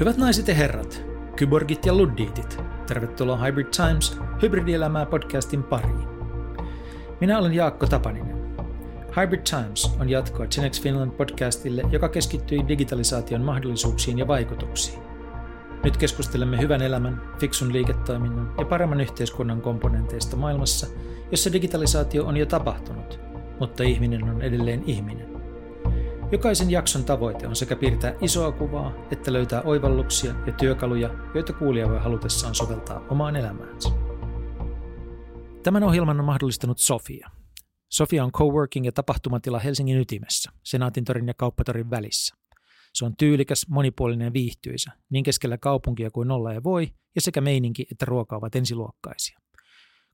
Hyvät naiset ja herrat, kyborgit ja luddiitit, tervetuloa Hybrid Times hybridielämää podcastin pariin. Minä olen Jaakko Tapaninen. Hybrid Times on jatkoa Genex Finland podcastille, joka keskittyy digitalisaation mahdollisuuksiin ja vaikutuksiin. Nyt keskustelemme hyvän elämän, fiksun liiketoiminnan ja paremman yhteiskunnan komponenteista maailmassa, jossa digitalisaatio on jo tapahtunut, mutta ihminen on edelleen ihminen. Jokaisen jakson tavoite on sekä piirtää isoa kuvaa, että löytää oivalluksia ja työkaluja, joita kuulija voi halutessaan soveltaa omaan elämäänsä. Tämän ohjelman on mahdollistanut Sofia. Sofia on coworking ja tapahtumatila Helsingin ytimessä, Senaatintorin ja Kauppatorin välissä. Se on tyylikäs, monipuolinen ja viihtyisä, niin keskellä kaupunkia kuin olla ja voi, ja sekä meininki että ruoka ovat ensiluokkaisia.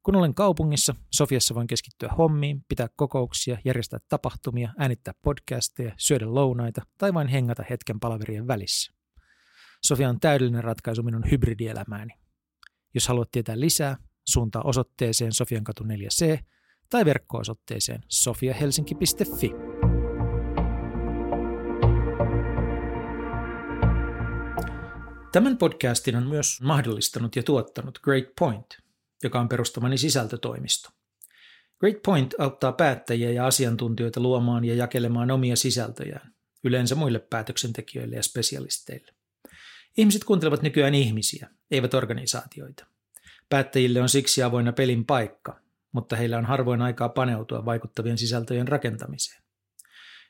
Kun olen kaupungissa, Sofiassa voin keskittyä hommiin, pitää kokouksia, järjestää tapahtumia, äänittää podcasteja, syödä lounaita tai vain hengata hetken palaverien välissä. Sofia on täydellinen ratkaisu minun hybridielämääni. Jos haluat tietää lisää, suuntaa osoitteeseen Sofiankatu 4C tai verkko-osoitteeseen sofiahelsinki.fi. Tämän podcastin on myös mahdollistanut ja tuottanut Great Point – joka on perustamani sisältötoimisto. Great Point auttaa päättäjiä ja asiantuntijoita luomaan ja jakelemaan omia sisältöjään, yleensä muille päätöksentekijöille ja spesialisteille. Ihmiset kuuntelevat nykyään ihmisiä, eivät organisaatioita. Päättäjille on siksi avoinna pelin paikka, mutta heillä on harvoin aikaa paneutua vaikuttavien sisältöjen rakentamiseen.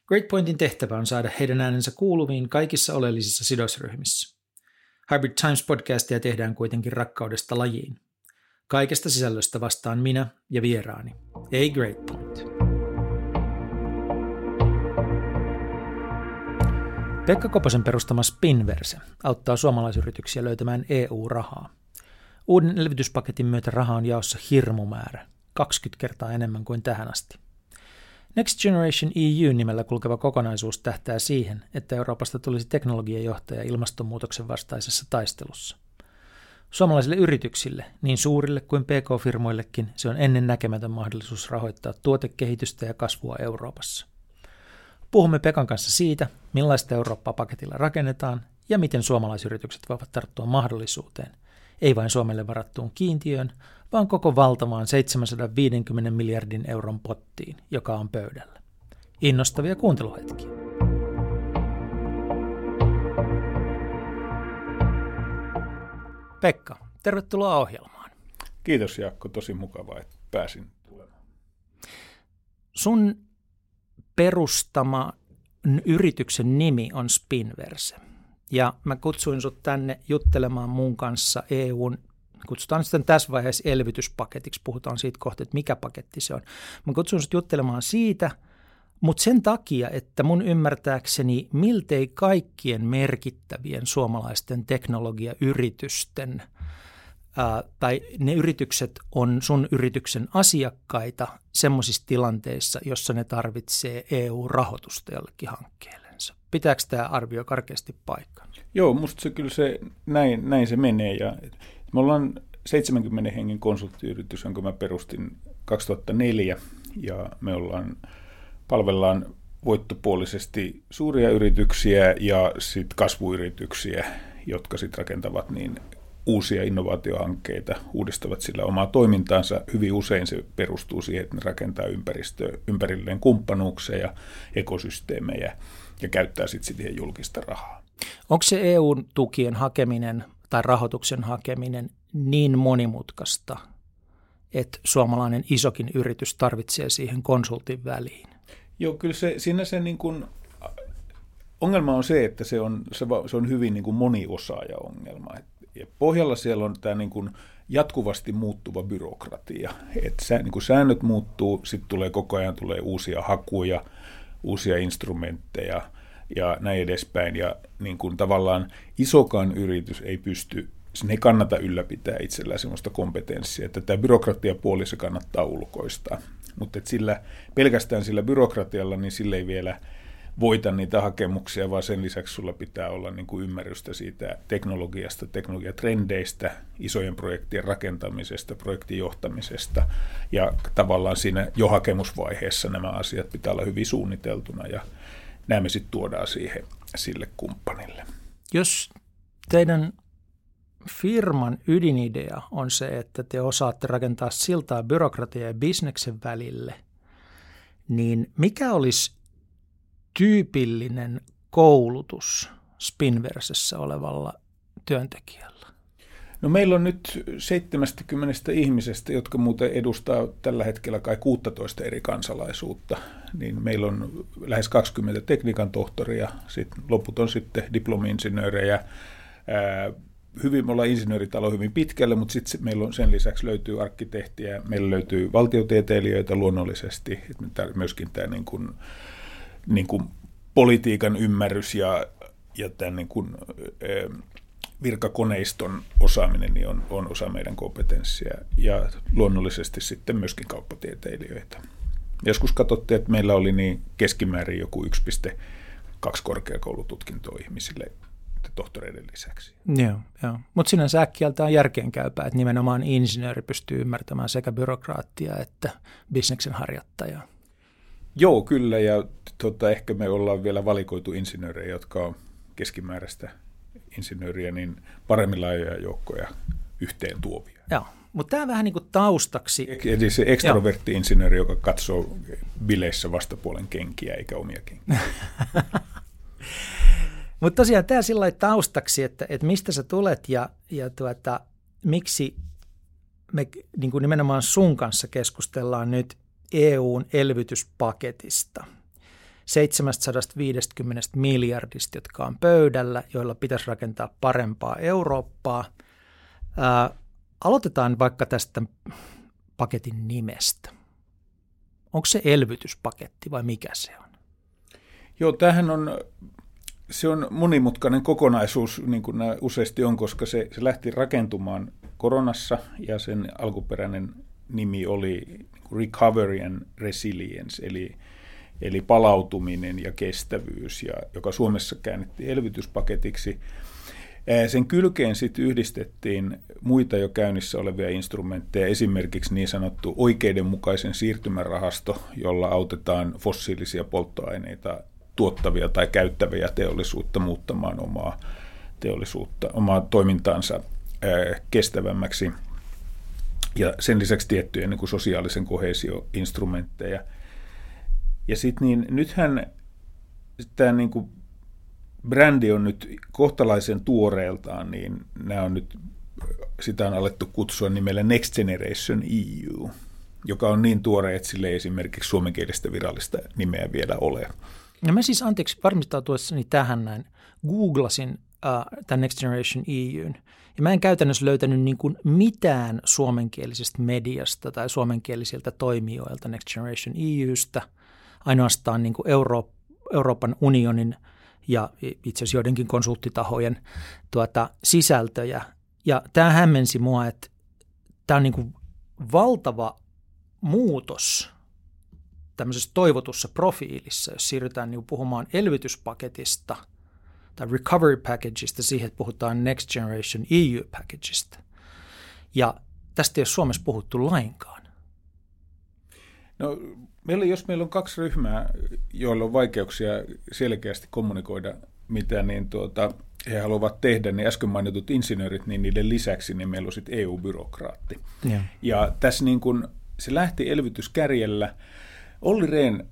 Great Pointin tehtävä on saada heidän äänensä kuuluviin kaikissa oleellisissa sidosryhmissä. Hybrid Times podcastia tehdään kuitenkin rakkaudesta lajiin. Kaikesta sisällöstä vastaan minä ja vieraani. A Great Point. Pekka Koposen perustama Spinverse auttaa suomalaisyrityksiä löytämään EU-rahaa. Uuden elvytyspaketin myötä rahaa on jaossa hirmumäärä, 20 kertaa enemmän kuin tähän asti. Next Generation EU-nimellä kulkeva kokonaisuus tähtää siihen, että Euroopasta tulisi teknologiajohtaja ilmastonmuutoksen vastaisessa taistelussa. Suomalaisille yrityksille, niin suurille kuin PK-firmoillekin, se on ennen näkemätön mahdollisuus rahoittaa tuotekehitystä ja kasvua Euroopassa. Puhumme Pekan kanssa siitä, millaista Eurooppaa paketilla rakennetaan ja miten suomalaisyritykset voivat tarttua mahdollisuuteen, ei vain Suomelle varattuun kiintiöön, vaan koko valtavaan 750 miljardin euron pottiin, joka on pöydällä. Innostavia kuunteluhetkiä. Pekka, tervetuloa ohjelmaan. Kiitos Jaakko, tosi mukavaa, että pääsin tulemaan. Sun perustama yrityksen nimi on Spinverse. Ja mä kutsuin sut tänne juttelemaan mun kanssa EUn, kutsutaan sitten tässä vaiheessa elvytyspaketiksi, puhutaan siitä kohta, että mikä paketti se on. Mä kutsuin sut juttelemaan siitä – mutta sen takia, että mun ymmärtääkseni miltei kaikkien merkittävien suomalaisten teknologiayritysten ää, tai ne yritykset on sun yrityksen asiakkaita semmoisissa tilanteissa, jossa ne tarvitsee EU-rahoitusta jollekin hankkeellensa. Pitääkö tämä arvio karkeasti paikkaa? Joo, musta se kyllä se, näin, näin se menee. Ja me ollaan 70 hengen konsulttiyritys, jonka mä perustin 2004 ja me ollaan palvellaan voittopuolisesti suuria yrityksiä ja sitten kasvuyrityksiä, jotka sitten rakentavat niin uusia innovaatiohankkeita, uudistavat sillä omaa toimintaansa. Hyvin usein se perustuu siihen, että ne rakentaa ympäristö, ympärilleen kumppanuuksia ja ekosysteemejä ja käyttää sitten siihen julkista rahaa. Onko se EU-tukien hakeminen tai rahoituksen hakeminen niin monimutkaista, että suomalainen isokin yritys tarvitsee siihen konsultin väliin? Joo, kyllä se, siinä se niin kuin, ongelma on se, että se on, se, se on hyvin niin kuin moniosaaja-ongelma. Ja pohjalla siellä on tämä niin kuin jatkuvasti muuttuva byrokratia. Että sä, niin kuin säännöt muuttuu, sitten tulee koko ajan tulee uusia hakuja, uusia instrumentteja ja näin edespäin. Ja niin kuin tavallaan isokaan yritys ei pysty sinne ei kannata ylläpitää itsellään sellaista kompetenssia, että tämä byrokratiapuoli se kannattaa ulkoistaa. Mutta sillä, pelkästään sillä byrokratialla, niin sillä ei vielä voita niitä hakemuksia, vaan sen lisäksi sulla pitää olla niin kuin ymmärrystä siitä teknologiasta, teknologiatrendeistä, isojen projektien rakentamisesta, projektin johtamisesta ja tavallaan siinä jo hakemusvaiheessa nämä asiat pitää olla hyvin suunniteltuna ja nämä me sitten tuodaan siihen sille kumppanille. Jos teidän firman ydinidea on se, että te osaatte rakentaa siltaa byrokratia ja bisneksen välille, niin mikä olisi tyypillinen koulutus Spinversessä olevalla työntekijällä? No meillä on nyt 70 ihmisestä, jotka muuten edustaa tällä hetkellä kai 16 eri kansalaisuutta. Niin meillä on lähes 20 tekniikan tohtoria, sit loput on sitten diplomi-insinöörejä. Hyvin, me ollaan insinööritalo hyvin pitkälle, mutta sitten meillä on sen lisäksi löytyy arkkitehtiä, meillä löytyy valtiotieteilijöitä luonnollisesti, myöskin tämä niin kuin, niin kuin politiikan ymmärrys ja, ja tämän niin kuin, virkakoneiston osaaminen niin on, on osa meidän kompetenssia ja luonnollisesti sitten myöskin kauppatieteilijöitä. Joskus katsottiin, että meillä oli niin keskimäärin joku 1,2 korkeakoulututkintoa ihmisille tohtoreiden lisäksi. Joo, joo. mutta sinänsä äkkiältä on järkeenkäypää, että nimenomaan insinööri pystyy ymmärtämään sekä byrokraattia että bisneksen harjoittajaa. Joo, kyllä, ja tota, ehkä me ollaan vielä valikoitu insinöörejä, jotka on keskimääräistä insinööriä, niin paremmin laajoja joukkoja yhteen tuovia. Joo, mutta tämä vähän niin kuin taustaksi. Eli se ekstrovertti-insinööri, joka katsoo bileissä vastapuolen kenkiä eikä omia kenkiä. mutta tosiaan tämä sillä taustaksi, että, että mistä sä tulet ja, ja tuota, miksi me niin kuin nimenomaan sun kanssa keskustellaan nyt EUn elvytyspaketista – 750 miljardista, jotka on pöydällä, joilla pitäisi rakentaa parempaa Eurooppaa. Ää, aloitetaan vaikka tästä paketin nimestä. Onko se elvytyspaketti vai mikä se on? Joo, tämähän on, se on monimutkainen kokonaisuus, niin kuin nämä useasti on, koska se, se lähti rakentumaan koronassa ja sen alkuperäinen nimi oli Recovery and Resilience, eli eli palautuminen ja kestävyys, ja, joka Suomessa käännettiin elvytyspaketiksi. Sen kylkeen sitten yhdistettiin muita jo käynnissä olevia instrumentteja, esimerkiksi niin sanottu oikeidenmukaisen siirtymärahasto, jolla autetaan fossiilisia polttoaineita tuottavia tai käyttäviä teollisuutta muuttamaan omaa teollisuutta, omaa toimintaansa kestävämmäksi. Ja sen lisäksi tiettyjä niin kuin sosiaalisen kohesioinstrumentteja – ja sitten niin, nythän tämä niin kuin brändi on nyt kohtalaisen tuoreeltaan, niin nämä on nyt, sitä on alettu kutsua nimellä Next Generation EU, joka on niin tuore, että sille ei esimerkiksi suomenkielistä virallista nimeä vielä ole. No mä siis anteeksi varmistautuessani tähän näin, googlasin uh, tämän Next Generation EUn, ja mä en käytännössä löytänyt niin kuin mitään suomenkielisestä mediasta tai suomenkielisiltä toimijoilta Next Generation EUsta – ainoastaan niin kuin Euro, Euroopan unionin ja itse asiassa joidenkin konsulttitahojen tuota, sisältöjä. Ja tämä hämmensi mua, että tämä on niin kuin valtava muutos tämmöisessä toivotussa profiilissa, jos siirrytään niin puhumaan elvytyspaketista tai recovery packageista siihen, että puhutaan next generation EU packageista. Ja tästä ei ole Suomessa puhuttu lainkaan. No Meillä, jos meillä on kaksi ryhmää, joilla on vaikeuksia selkeästi kommunikoida, mitä niin tuota, he haluavat tehdä, niin äsken mainitut insinöörit, niin niiden lisäksi niin meillä on sitten EU-byrokraatti. Ja, ja tässä niin kun, se lähti elvytyskärjellä. Olli Rehn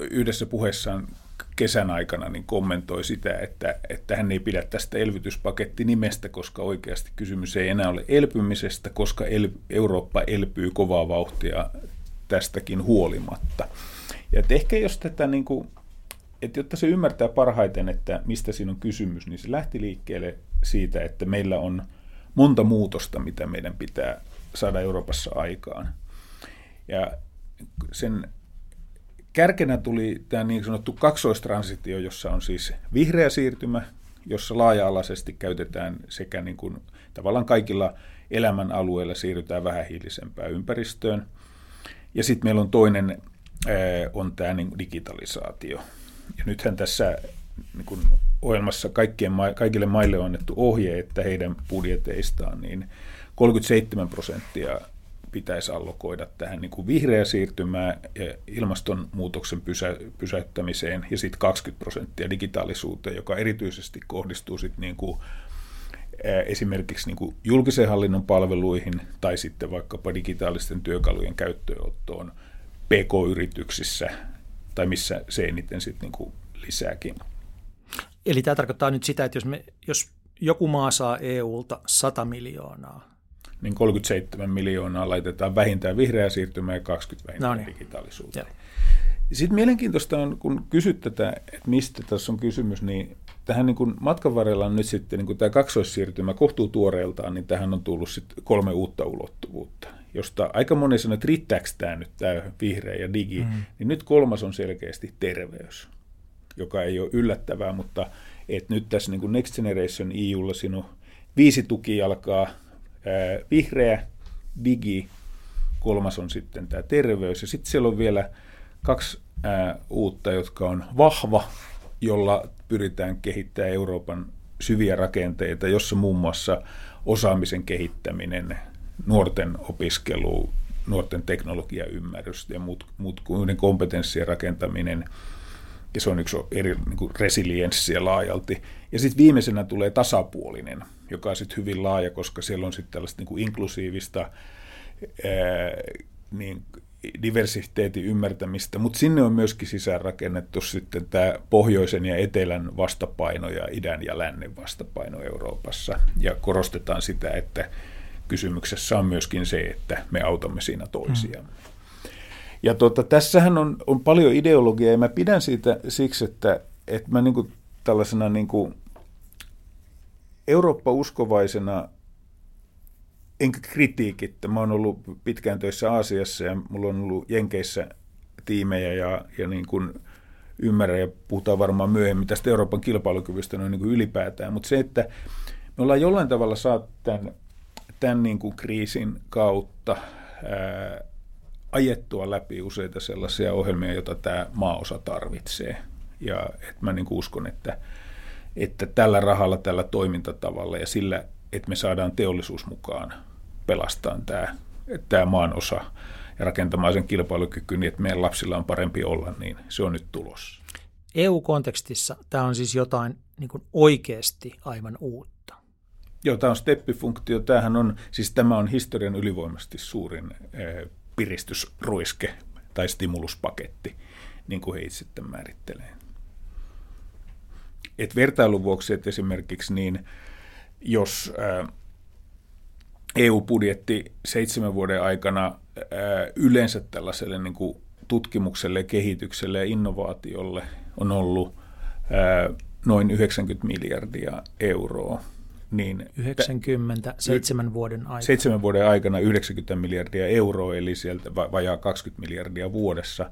yhdessä puheessaan kesän aikana niin kommentoi sitä, että, että hän ei pidä tästä elvytyspaketti nimestä, koska oikeasti kysymys ei enää ole elpymisestä, koska el, Eurooppa elpyy kovaa vauhtia tästäkin huolimatta. Ja että ehkä jos tätä niin kuin, että jotta se ymmärtää parhaiten, että mistä siinä on kysymys, niin se lähti liikkeelle siitä, että meillä on monta muutosta, mitä meidän pitää saada Euroopassa aikaan. Ja sen kärkenä tuli tämä niin sanottu kaksoistransitio, jossa on siis vihreä siirtymä, jossa laaja-alaisesti käytetään sekä niin kuin, tavallaan kaikilla elämän alueilla siirrytään vähähiilisempään ympäristöön – ja sitten meillä on toinen, on tämä niin digitalisaatio. Ja nythän tässä niin kun ohjelmassa kaikkien, kaikille maille on annettu ohje, että heidän budjeteistaan niin 37 prosenttia pitäisi allokoida tähän niin kuin vihreä siirtymää ja ilmastonmuutoksen pysä, pysäyttämiseen ja sitten 20 prosenttia digitaalisuuteen, joka erityisesti kohdistuu sitten niin kuin esimerkiksi niin kuin julkisen hallinnon palveluihin tai sitten vaikkapa digitaalisten työkalujen käyttöönottoon PK-yrityksissä tai missä se eniten sitten niin kuin lisääkin. Eli tämä tarkoittaa nyt sitä, että jos, me, jos joku maa saa EUlta 100 miljoonaa, niin 37 miljoonaa laitetaan vähintään vihreää siirtymää ja 20 vähintään no niin. digitaalisuutta. Ja. Sitten mielenkiintoista on, kun kysyt tätä, että mistä tässä on kysymys, niin tähän niin kuin matkan varrella on nyt sitten niin kuin tämä kaksoissiirtymä kohtuu tuoreeltaan, niin tähän on tullut sitten kolme uutta ulottuvuutta, josta aika moni sanoo, että riittääkö tämä nyt tämä vihreä ja digi, mm. niin nyt kolmas on selkeästi terveys, joka ei ole yllättävää, mutta että nyt tässä niin kuin Next Generation EUlla sinun viisi tuki alkaa vihreä, digi, kolmas on sitten tämä terveys. Ja sitten siellä on vielä kaksi ää, uutta, jotka on vahva, jolla pyritään kehittämään Euroopan syviä rakenteita, jossa muun muassa osaamisen kehittäminen, nuorten opiskelu, nuorten teknologiaymmärrys ja muut, muut kuin kompetenssien rakentaminen, ja se on yksi eri niin kuin resilienssiä laajalti. Ja sitten viimeisenä tulee tasapuolinen, joka on sitten hyvin laaja, koska siellä on sitten tällaista niin kuin inklusiivista ää, niin diversiteetin ymmärtämistä, mutta sinne on myöskin sisäänrakennettu sitten tämä pohjoisen ja etelän vastapaino ja idän ja lännen vastapaino Euroopassa. Ja korostetaan sitä, että kysymyksessä on myöskin se, että me autamme siinä toisiaan. Mm. Ja tuota, tässähän on, on paljon ideologiaa ja mä pidän siitä siksi, että, että mä niin kuin tällaisena niin kuin Eurooppa-uskovaisena enkä kritiikittä. Mä oon ollut pitkään töissä Aasiassa ja mulla on ollut Jenkeissä tiimejä ja, ja niin kuin ymmärrän ja puhutaan varmaan myöhemmin tästä Euroopan kilpailukyvystä noin niin kuin ylipäätään, mutta se, että me ollaan jollain tavalla saatu tämän, tämän niin kuin kriisin kautta ää, ajettua läpi useita sellaisia ohjelmia, joita tämä maaosa tarvitsee. Ja että mä niin uskon, että, että tällä rahalla, tällä toimintatavalla ja sillä että me saadaan teollisuus mukaan pelastaa tämä, tämä maan osa ja rakentamaan sen kilpailukyky niin, että meidän lapsilla on parempi olla, niin se on nyt tulossa. EU-kontekstissa tämä on siis jotain niin kuin oikeasti aivan uutta. Joo, tämä on steppifunktio. Tämähän on, siis tämä on historian ylivoimaisesti suurin eh, piristysruiske tai stimuluspaketti, niin kuin he itse määrittelee. Et vertailun vuoksi, että esimerkiksi niin jos EU-budjetti seitsemän vuoden aikana yleensä tällaiselle niin kuin tutkimukselle, kehitykselle ja innovaatiolle on ollut noin 90 miljardia euroa. Niin 90, seitsemän vuoden aikana. Seitsemän vuoden aikana 90 miljardia euroa, eli sieltä vajaa 20 miljardia vuodessa,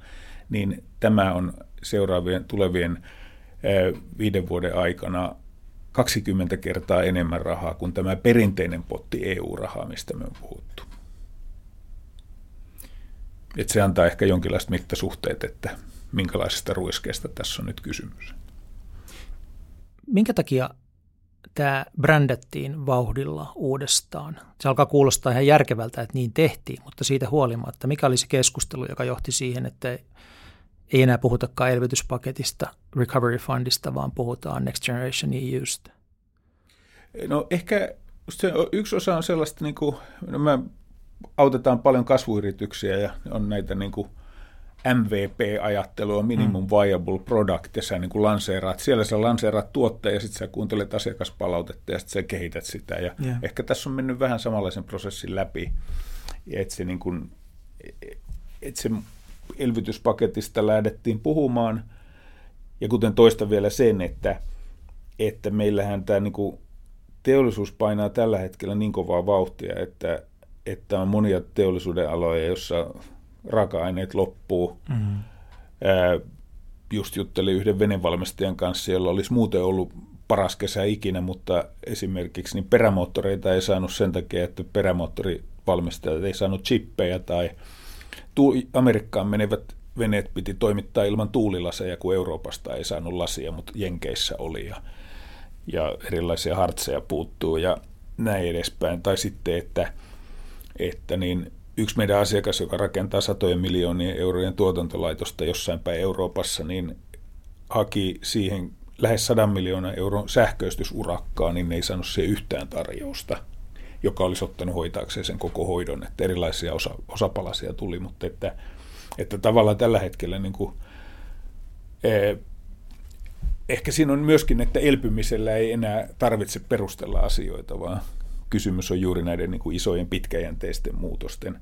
niin tämä on seuraavien tulevien viiden vuoden aikana 20 kertaa enemmän rahaa kuin tämä perinteinen potti EU-rahaa, mistä me on puhuttu. Et se antaa ehkä jonkinlaiset mittasuhteet, että minkälaisesta ruiskeesta tässä on nyt kysymys. Minkä takia tämä brändättiin vauhdilla uudestaan? Se alkaa kuulostaa ihan järkevältä, että niin tehtiin, mutta siitä huolimatta, mikä oli se keskustelu, joka johti siihen, että ei enää puhutakaan elvytyspaketista, recovery fundista, vaan puhutaan next generation EUsta? No ehkä se, yksi osa on sellaista, niin kuin, no me autetaan paljon kasvuyrityksiä ja on näitä niin kuin MVP-ajattelua, minimum mm. viable product, ja sä niin kuin lanseeraat, siellä sä lanseeraat tuotteen ja sitten sä kuuntelet asiakaspalautetta ja sitten sä kehität sitä. Ja yeah. ehkä tässä on mennyt vähän samanlaisen prosessin läpi, että se, niin kuin, että se elvytyspaketista lähdettiin puhumaan. Ja kuten toista vielä sen, että, että meillähän tämä niin kuin teollisuus painaa tällä hetkellä niin kovaa vauhtia, että, että on monia teollisuuden aloja, jossa raaka-aineet loppuu. Mm-hmm. Ää, just juttelin yhden venevalmistajan kanssa, jolla olisi muuten ollut paras kesä ikinä, mutta esimerkiksi niin perämoottoreita ei saanut sen takia, että perämoottorivalmistajat ei saanut chippejä tai – Amerikkaan menevät veneet piti toimittaa ilman tuulilaseja, kun Euroopasta ei saanut lasia, mutta Jenkeissä oli ja, ja erilaisia hartseja puuttuu ja näin edespäin. Tai sitten, että, että niin yksi meidän asiakas, joka rakentaa satojen miljoonien eurojen tuotantolaitosta jossain päin Euroopassa, niin haki siihen lähes 100 miljoonaa euron sähköistysurakkaa, niin ne ei saanut se yhtään tarjousta, joka olisi ottanut hoitaakseen sen koko hoidon, että erilaisia osa, osapalasia tuli, mutta että, että tavallaan tällä hetkellä niin kuin, eh, ehkä siinä on myöskin, että elpymisellä ei enää tarvitse perustella asioita, vaan kysymys on juuri näiden niin kuin isojen pitkäjänteisten muutosten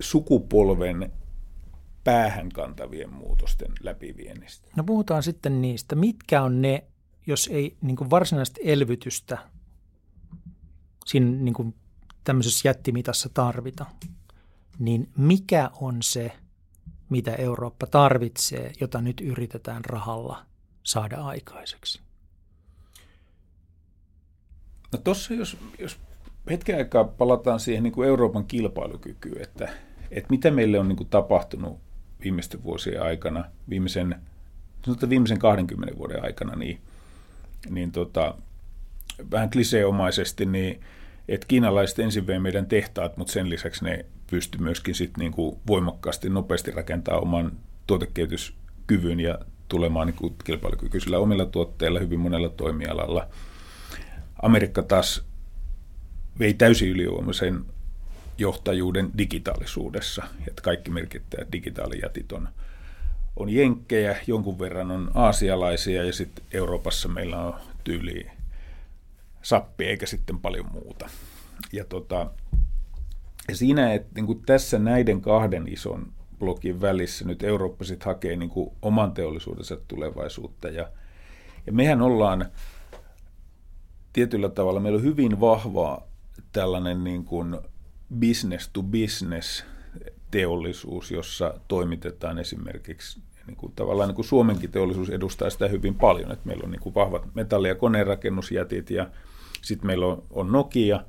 sukupolven päähän kantavien muutosten läpiviennistä. No puhutaan sitten niistä. Mitkä on ne, jos ei niin kuin varsinaista elvytystä siinä niin kuin tämmöisessä jättimitassa tarvita, niin mikä on se, mitä Eurooppa tarvitsee, jota nyt yritetään rahalla saada aikaiseksi? No tuossa, jos, jos hetken aikaa palataan siihen niin kuin Euroopan kilpailukykyyn, että, että mitä meille on niin kuin tapahtunut viimeisten vuosien aikana, viimeisen, sanotaan viimeisen 20 vuoden aikana, niin, niin tota, vähän kliseomaisesti, niin että kiinalaiset ensin vei meidän tehtaat, mutta sen lisäksi ne pysty myöskin sit niin kuin voimakkaasti, nopeasti rakentaa oman tuotekehityskyvyn ja tulemaan niin kuin kilpailukykyisillä omilla tuotteilla hyvin monella toimialalla. Amerikka taas vei täysin ylivoimaisen johtajuuden digitaalisuudessa. Että kaikki merkittävät digitaalijätit on, on jenkkejä, jonkun verran on aasialaisia ja sitten Euroopassa meillä on tyyli sappi eikä sitten paljon muuta. Ja, tota, ja siinä, että niin kuin tässä näiden kahden ison blokin välissä nyt Eurooppa sitten hakee niin kuin oman teollisuudensa tulevaisuutta. Ja, ja mehän ollaan tietyllä tavalla, meillä on hyvin vahva tällainen niin kuin business to business teollisuus, jossa toimitetaan esimerkiksi niin kuin tavallaan niin kuin Suomenkin teollisuus edustaa sitä hyvin paljon, että meillä on niin kuin vahvat metalli- ja koneenrakennusjätit ja sitten meillä on, on Nokia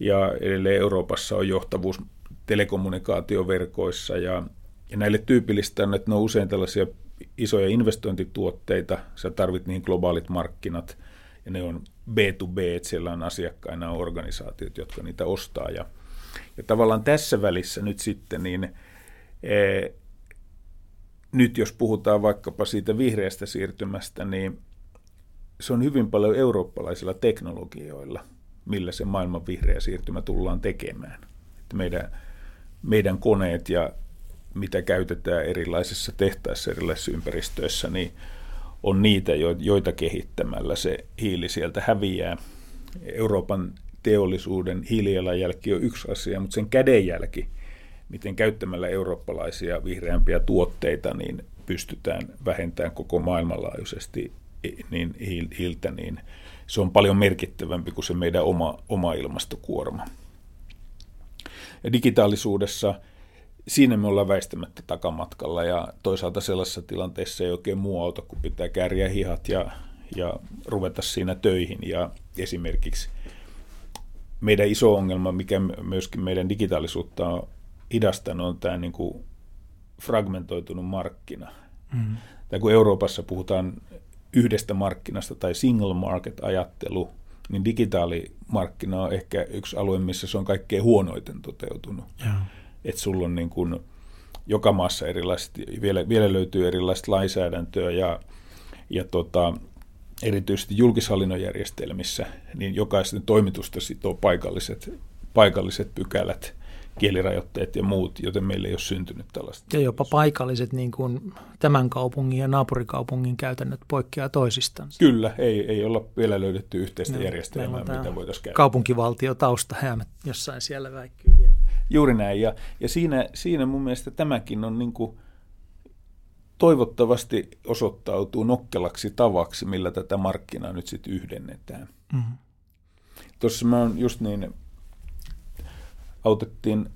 ja edelleen Euroopassa on johtavuus telekommunikaatioverkoissa ja, ja näille tyypillistä on, että ne on usein tällaisia isoja investointituotteita, sä tarvit niihin globaalit markkinat ja ne on B2B, että siellä on asiakkaina on organisaatiot, jotka niitä ostaa ja ja tavallaan tässä välissä nyt sitten, niin e, nyt jos puhutaan vaikkapa siitä vihreästä siirtymästä, niin se on hyvin paljon eurooppalaisilla teknologioilla, millä se maailman vihreä siirtymä tullaan tekemään. Että meidän, meidän koneet ja mitä käytetään erilaisissa tehtaissa, erilaisissa ympäristöissä, niin on niitä, joita kehittämällä se hiili sieltä häviää. Euroopan teollisuuden hiilijalanjälki on yksi asia, mutta sen kädenjälki, miten käyttämällä eurooppalaisia vihreämpiä tuotteita, niin pystytään vähentämään koko maailmanlaajuisesti niin hiiltä, niin se on paljon merkittävämpi kuin se meidän oma, oma ilmastokuorma. Ja digitaalisuudessa siinä me ollaan väistämättä takamatkalla ja toisaalta sellaisessa tilanteessa ei oikein muu auto, kun pitää kääriä hihat ja, ja ruveta siinä töihin ja esimerkiksi meidän iso ongelma, mikä myöskin meidän digitaalisuutta on hidastanut, on tämä niin kuin fragmentoitunut markkina. Mm. Tai kun Euroopassa puhutaan yhdestä markkinasta tai single market-ajattelu, niin digitaalimarkkina on ehkä yksi alue, missä se on kaikkein huonoiten toteutunut. Että sulla on niin kuin joka maassa erilaiset, vielä, vielä löytyy erilaista lainsäädäntöä ja, ja tota, erityisesti julkishallinnon järjestelmissä, niin jokaisen toimitusta sitoo paikalliset, paikalliset pykälät, kielirajoitteet ja muut, joten meillä ei ole syntynyt tällaista. Ja jopa paikalliset niin kuin tämän kaupungin ja naapurikaupungin käytännöt poikkeaa toisistaan. Kyllä, ei, ei olla vielä löydetty yhteistä no, järjestelmää, mitä voitaisiin käyttää. Kaupunkivaltio tausta jossain siellä väikkyy vielä. Juuri näin, ja, ja siinä, siinä mun mielestä tämäkin on niin kuin – toivottavasti osoittautuu nokkelaksi tavaksi, millä tätä markkinaa nyt sitten yhdennetään. Mm-hmm. Tuossa mä oon just niin, autettiin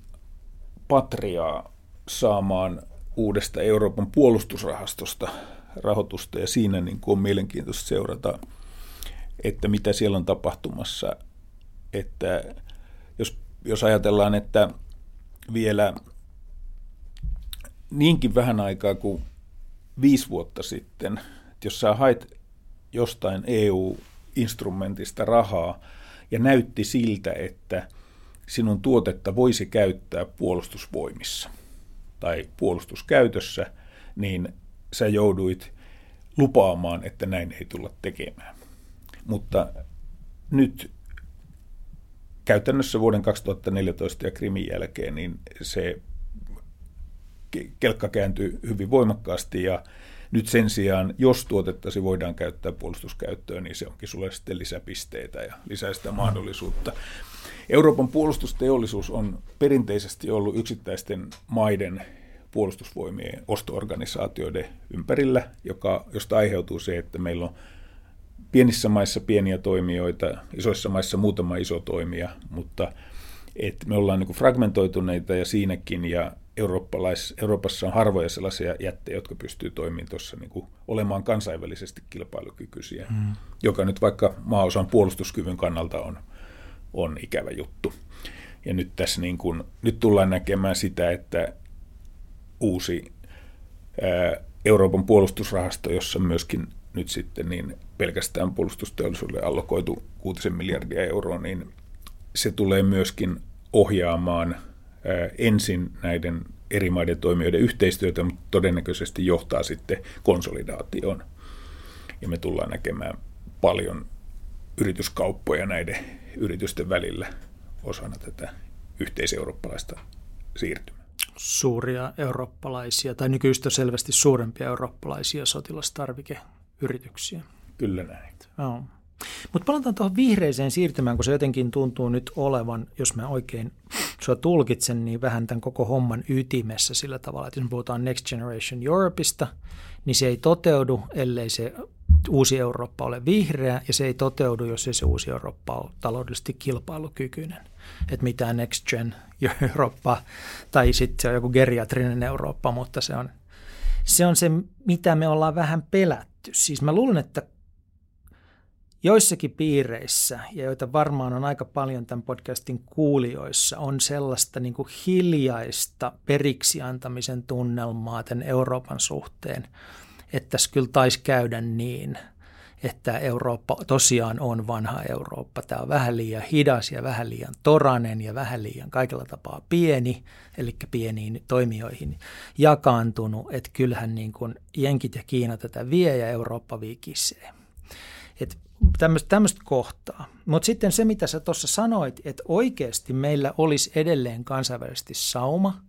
Patriaa saamaan uudesta Euroopan puolustusrahastosta rahoitusta ja siinä niin kuin on mielenkiintoista seurata, että mitä siellä on tapahtumassa. Että jos, jos ajatellaan, että vielä niinkin vähän aikaa kuin viisi vuotta sitten, että jos sä hait jostain EU-instrumentista rahaa ja näytti siltä, että sinun tuotetta voisi käyttää puolustusvoimissa tai puolustuskäytössä, niin sä jouduit lupaamaan, että näin ei tulla tekemään. Mutta nyt käytännössä vuoden 2014 ja Krimin jälkeen niin se kelkka kääntyy hyvin voimakkaasti ja nyt sen sijaan, jos tuotettasi voidaan käyttää puolustuskäyttöön, niin se onkin sulle sitten lisäpisteitä ja lisää sitä mahdollisuutta. Euroopan puolustusteollisuus on perinteisesti ollut yksittäisten maiden puolustusvoimien ostoorganisaatioiden ympärillä, joka, josta aiheutuu se, että meillä on pienissä maissa pieniä toimijoita, isoissa maissa muutama iso toimija, mutta että me ollaan niin fragmentoituneita ja siinäkin, ja Eurooppalais, Euroopassa on harvoja sellaisia jättejä, jotka pystyy toimimaan tuossa niin olemaan kansainvälisesti kilpailukykyisiä, mm. joka nyt vaikka maaosan puolustuskyvyn kannalta on, on ikävä juttu. Ja nyt tässä niin kuin, nyt tullaan näkemään sitä, että uusi ää, Euroopan puolustusrahasto, jossa myöskin nyt sitten niin pelkästään puolustusteollisuudelle allokoitu 6 miljardia euroa, niin se tulee myöskin ohjaamaan ensin näiden eri maiden toimijoiden yhteistyötä, mutta todennäköisesti johtaa sitten konsolidaatioon. Ja me tullaan näkemään paljon yrityskauppoja näiden yritysten välillä osana tätä yhteiseurooppalaista siirtymää. Suuria eurooppalaisia, tai nykyistä selvästi suurempia eurooppalaisia sotilastarvikeyrityksiä. Kyllä näin. Oh. Mutta palataan tuohon vihreiseen siirtymään, kun se jotenkin tuntuu nyt olevan, jos mä oikein sua tulkitsen, niin vähän tämän koko homman ytimessä sillä tavalla, että jos me puhutaan Next Generation Europeista, niin se ei toteudu, ellei se uusi Eurooppa ole vihreä, ja se ei toteudu, jos ei se uusi Eurooppa ole taloudellisesti kilpailukykyinen. Että mitään Next Gen Eurooppa, tai sitten se on joku geriatrinen Eurooppa, mutta se on, se on se, mitä me ollaan vähän pelätty. Siis mä luulen, että joissakin piireissä, ja joita varmaan on aika paljon tämän podcastin kuulijoissa, on sellaista niin kuin hiljaista periksi antamisen tunnelmaa tämän Euroopan suhteen, että tässä kyllä taisi käydä niin, että Eurooppa tosiaan on vanha Eurooppa. Tämä on vähän liian hidas ja vähän liian toranen ja vähän liian kaikella tapaa pieni, eli pieniin toimijoihin jakaantunut, että kyllähän niin kuin Jenkit ja Kiina tätä vie ja Eurooppa viikisee. Tämmöistä kohtaa. Mutta sitten se, mitä sä tuossa sanoit, että oikeasti meillä olisi edelleen kansainvälisesti sauma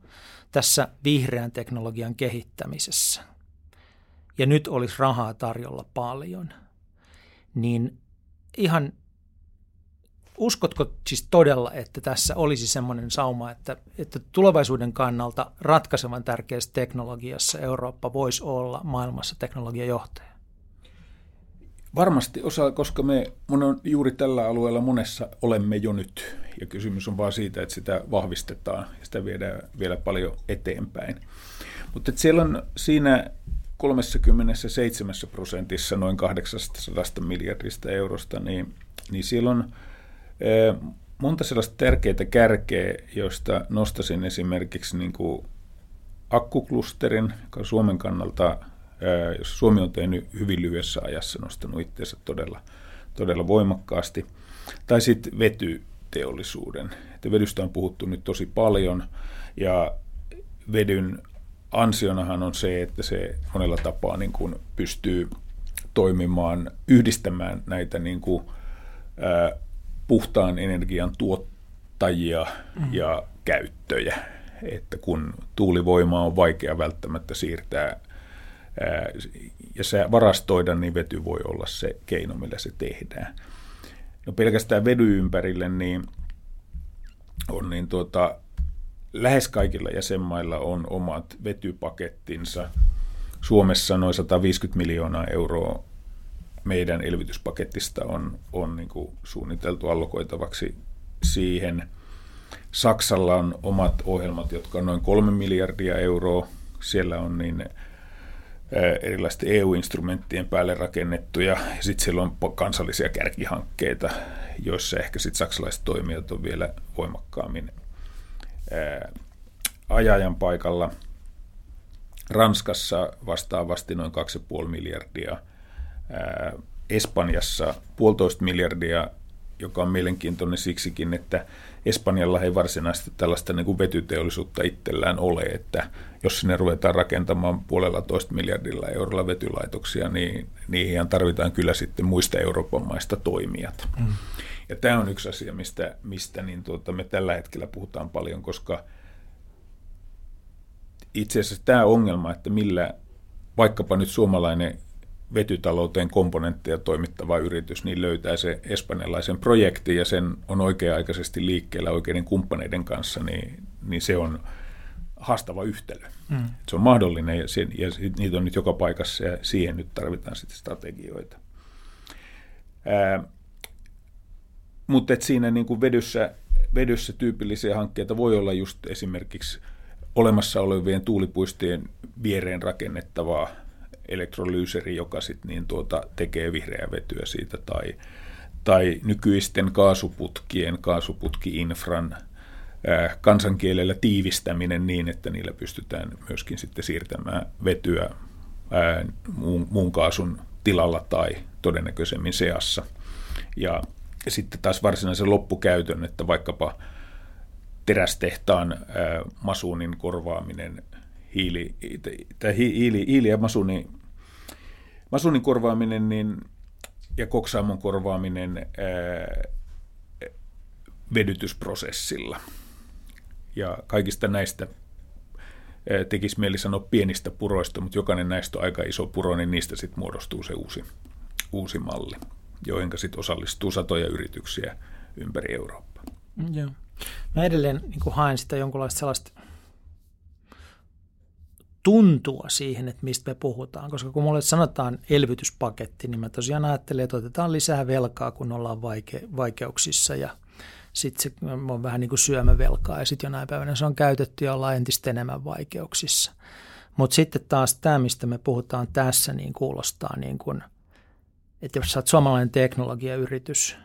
tässä vihreän teknologian kehittämisessä, ja nyt olisi rahaa tarjolla paljon, niin ihan uskotko siis todella, että tässä olisi semmoinen sauma, että, että tulevaisuuden kannalta ratkaisevan tärkeässä teknologiassa Eurooppa voisi olla maailmassa teknologiajohtaja? Varmasti osa, koska me juuri tällä alueella monessa olemme jo nyt. Ja kysymys on vaan siitä, että sitä vahvistetaan ja sitä viedään vielä paljon eteenpäin. Mutta siellä on siinä 37 prosentissa noin 800 miljardista eurosta, niin, niin siellä on monta sellaista tärkeää kärkeä, joista nostasin esimerkiksi niin kuin akkuklusterin, joka on Suomen kannalta jos Suomi on tehnyt hyvin lyhyessä ajassa, nostanut itseensä todella, todella voimakkaasti. Tai sitten vetyteollisuuden. Että vedystä on puhuttu nyt tosi paljon ja vedyn ansionahan on se, että se monella tapaa niin kuin pystyy toimimaan, yhdistämään näitä niin kuin, ää, puhtaan energian tuottajia mm. ja käyttöjä. Että kun tuulivoimaa on vaikea välttämättä siirtää ja se varastoida, niin vety voi olla se keino, millä se tehdään. No pelkästään vedy ympärille, niin on niin tuota, lähes kaikilla jäsenmailla on omat vetypakettinsa. Suomessa noin 150 miljoonaa euroa meidän elvytyspakettista on, on niin kuin suunniteltu allokoitavaksi siihen. Saksalla on omat ohjelmat, jotka on noin kolme miljardia euroa. Siellä on niin erilaisten EU-instrumenttien päälle rakennettuja, ja sitten siellä on kansallisia kärkihankkeita, joissa ehkä sitten saksalaiset toimijat on vielä voimakkaammin ajajan paikalla. Ranskassa vastaavasti noin 2,5 miljardia, Espanjassa puolitoista miljardia joka on mielenkiintoinen siksikin, että Espanjalla ei varsinaisesti tällaista niin kuin vetyteollisuutta itsellään ole, että jos sinne ruvetaan rakentamaan puolella toista miljardilla eurolla vetylaitoksia, niin niihin tarvitaan kyllä sitten muista Euroopan maista toimijat. Mm. Ja tämä on yksi asia, mistä, mistä niin tuota, me tällä hetkellä puhutaan paljon, koska itse asiassa tämä ongelma, että millä vaikkapa nyt suomalainen vetytalouteen komponentteja toimittava yritys, niin löytää se espanjalaisen projekti ja sen on oikea-aikaisesti liikkeellä oikeiden kumppaneiden kanssa, niin, niin se on haastava yhtälö. Mm. Se on mahdollinen ja, sen, ja niitä on nyt joka paikassa ja siihen nyt tarvitaan sitten strategioita. Ää, mutta siinä niin kuin vedyssä, vedyssä tyypillisiä hankkeita voi olla just esimerkiksi olemassa olevien tuulipuistojen viereen rakennettavaa elektrolyyseri, joka sit niin tuota, tekee vihreää vetyä siitä, tai, tai nykyisten kaasuputkien, kaasuputki-infran ää, kansankielellä tiivistäminen niin, että niillä pystytään myöskin sitten siirtämään vetyä ää, muun, muun kaasun tilalla tai todennäköisemmin seassa. Ja sitten taas varsinaisen loppukäytön, että vaikkapa terästehtaan ää, masuunin korvaaminen hiili, tai hiili, hiili ja masuni, masunin korvaaminen niin, ja koksaamon korvaaminen ää, vedytysprosessilla. Ja kaikista näistä tekisi mieli sanoa pienistä puroista, mutta jokainen näistä on aika iso puro, niin niistä sitten muodostuu se uusi, uusi malli, joihin sitten osallistuu satoja yrityksiä ympäri Eurooppaa. Joo. Mä edelleen niin haen sitä jonkunlaista sellaista tuntua siihen, että mistä me puhutaan. Koska kun mulle sanotaan elvytyspaketti, niin mä tosiaan ajattelen, että otetaan lisää velkaa, kun ollaan vaike- vaikeuksissa ja sitten se on vähän niin kuin syömävelkaa ja sitten jonain päivänä se on käytetty ja ollaan entistä enemmän vaikeuksissa. Mutta sitten taas tämä, mistä me puhutaan tässä, niin kuulostaa niin kuin, että jos sä oot suomalainen teknologiayritys,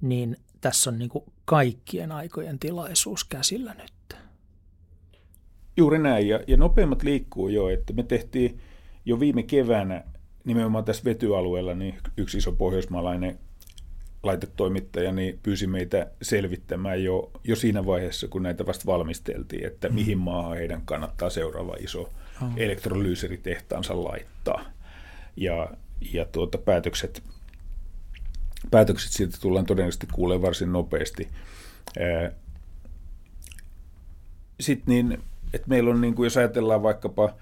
niin tässä on niin kuin kaikkien aikojen tilaisuus käsillä nyt. Juuri näin, ja, ja nopeimmat liikkuu jo, että me tehtiin jo viime keväänä nimenomaan tässä vetyalueella niin yksi iso pohjoismaalainen laitetoimittaja niin pyysi meitä selvittämään jo, jo siinä vaiheessa, kun näitä vasta valmisteltiin, että mm. mihin maahan heidän kannattaa seuraava iso elektrolyyseritehtaansa laittaa. Ja, ja tuota, päätökset, päätökset siitä tullaan todennäköisesti kuulemaan varsin nopeasti. Sitten niin että meillä on, niin kuin, jos ajatellaan vaikkapa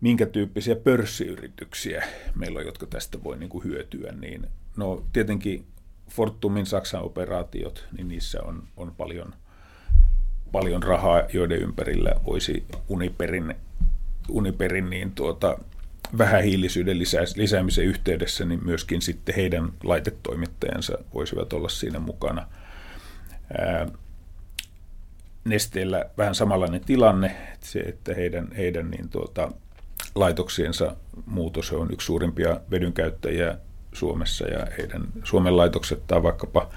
minkä tyyppisiä pörssiyrityksiä meillä on, jotka tästä voi niin kuin hyötyä, niin no tietenkin Fortumin Saksan operaatiot, niin niissä on, on paljon, paljon rahaa, joiden ympärillä voisi Uniperin, Uniperin niin tuota, vähähiilisyyden lisää, lisäämisen yhteydessä, niin myöskin sitten heidän laitetoimittajansa voisivat olla siinä mukana. Nesteellä vähän samanlainen tilanne, että, se, että heidän, heidän niin tuota, laitoksiensa muutos on yksi suurimpia vedynkäyttäjiä Suomessa ja heidän Suomen laitokset tai vaikkapa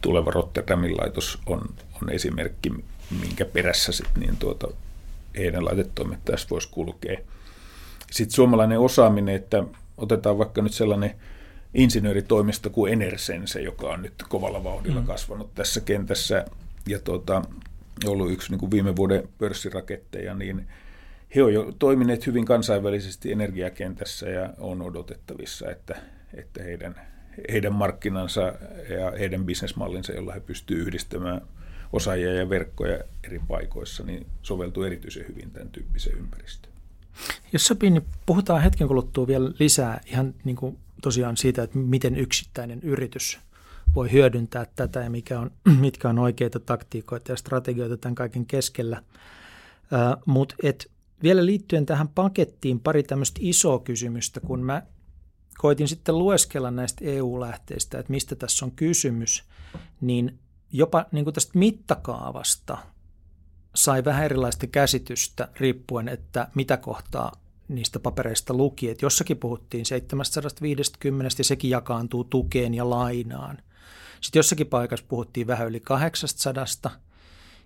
tuleva Rotterdamin laitos on, on esimerkki, minkä perässä sit, niin tuota, heidän laitetoimittajassa voisi kulkea. Sitten suomalainen osaaminen, että otetaan vaikka nyt sellainen insinööritoimisto kuin Enersense, joka on nyt kovalla vauhdilla mm. kasvanut tässä kentässä. Ja tuota, ollut yksi niin kuin viime vuoden pörssiraketteja, niin he ovat jo toimineet hyvin kansainvälisesti energiakentässä ja on odotettavissa, että, että heidän, heidän markkinansa ja heidän bisnesmallinsa, jolla he pystyvät yhdistämään osaajia ja verkkoja eri paikoissa, niin soveltuu erityisen hyvin tämän tyyppiseen ympäristöön. Jos sopii, niin puhutaan hetken kuluttua vielä lisää ihan niin kuin tosiaan siitä, että miten yksittäinen yritys – voi hyödyntää tätä ja mikä on, mitkä on oikeita taktiikoita ja strategioita tämän kaiken keskellä. Mutta vielä liittyen tähän pakettiin pari tämmöistä isoa kysymystä, kun mä koitin sitten lueskella näistä EU-lähteistä, että mistä tässä on kysymys, niin jopa niin kuin tästä mittakaavasta sai vähän erilaista käsitystä riippuen, että mitä kohtaa niistä papereista luki. Että jossakin puhuttiin 750 ja sekin jakaantuu tukeen ja lainaan – sitten jossakin paikassa puhuttiin vähän yli 800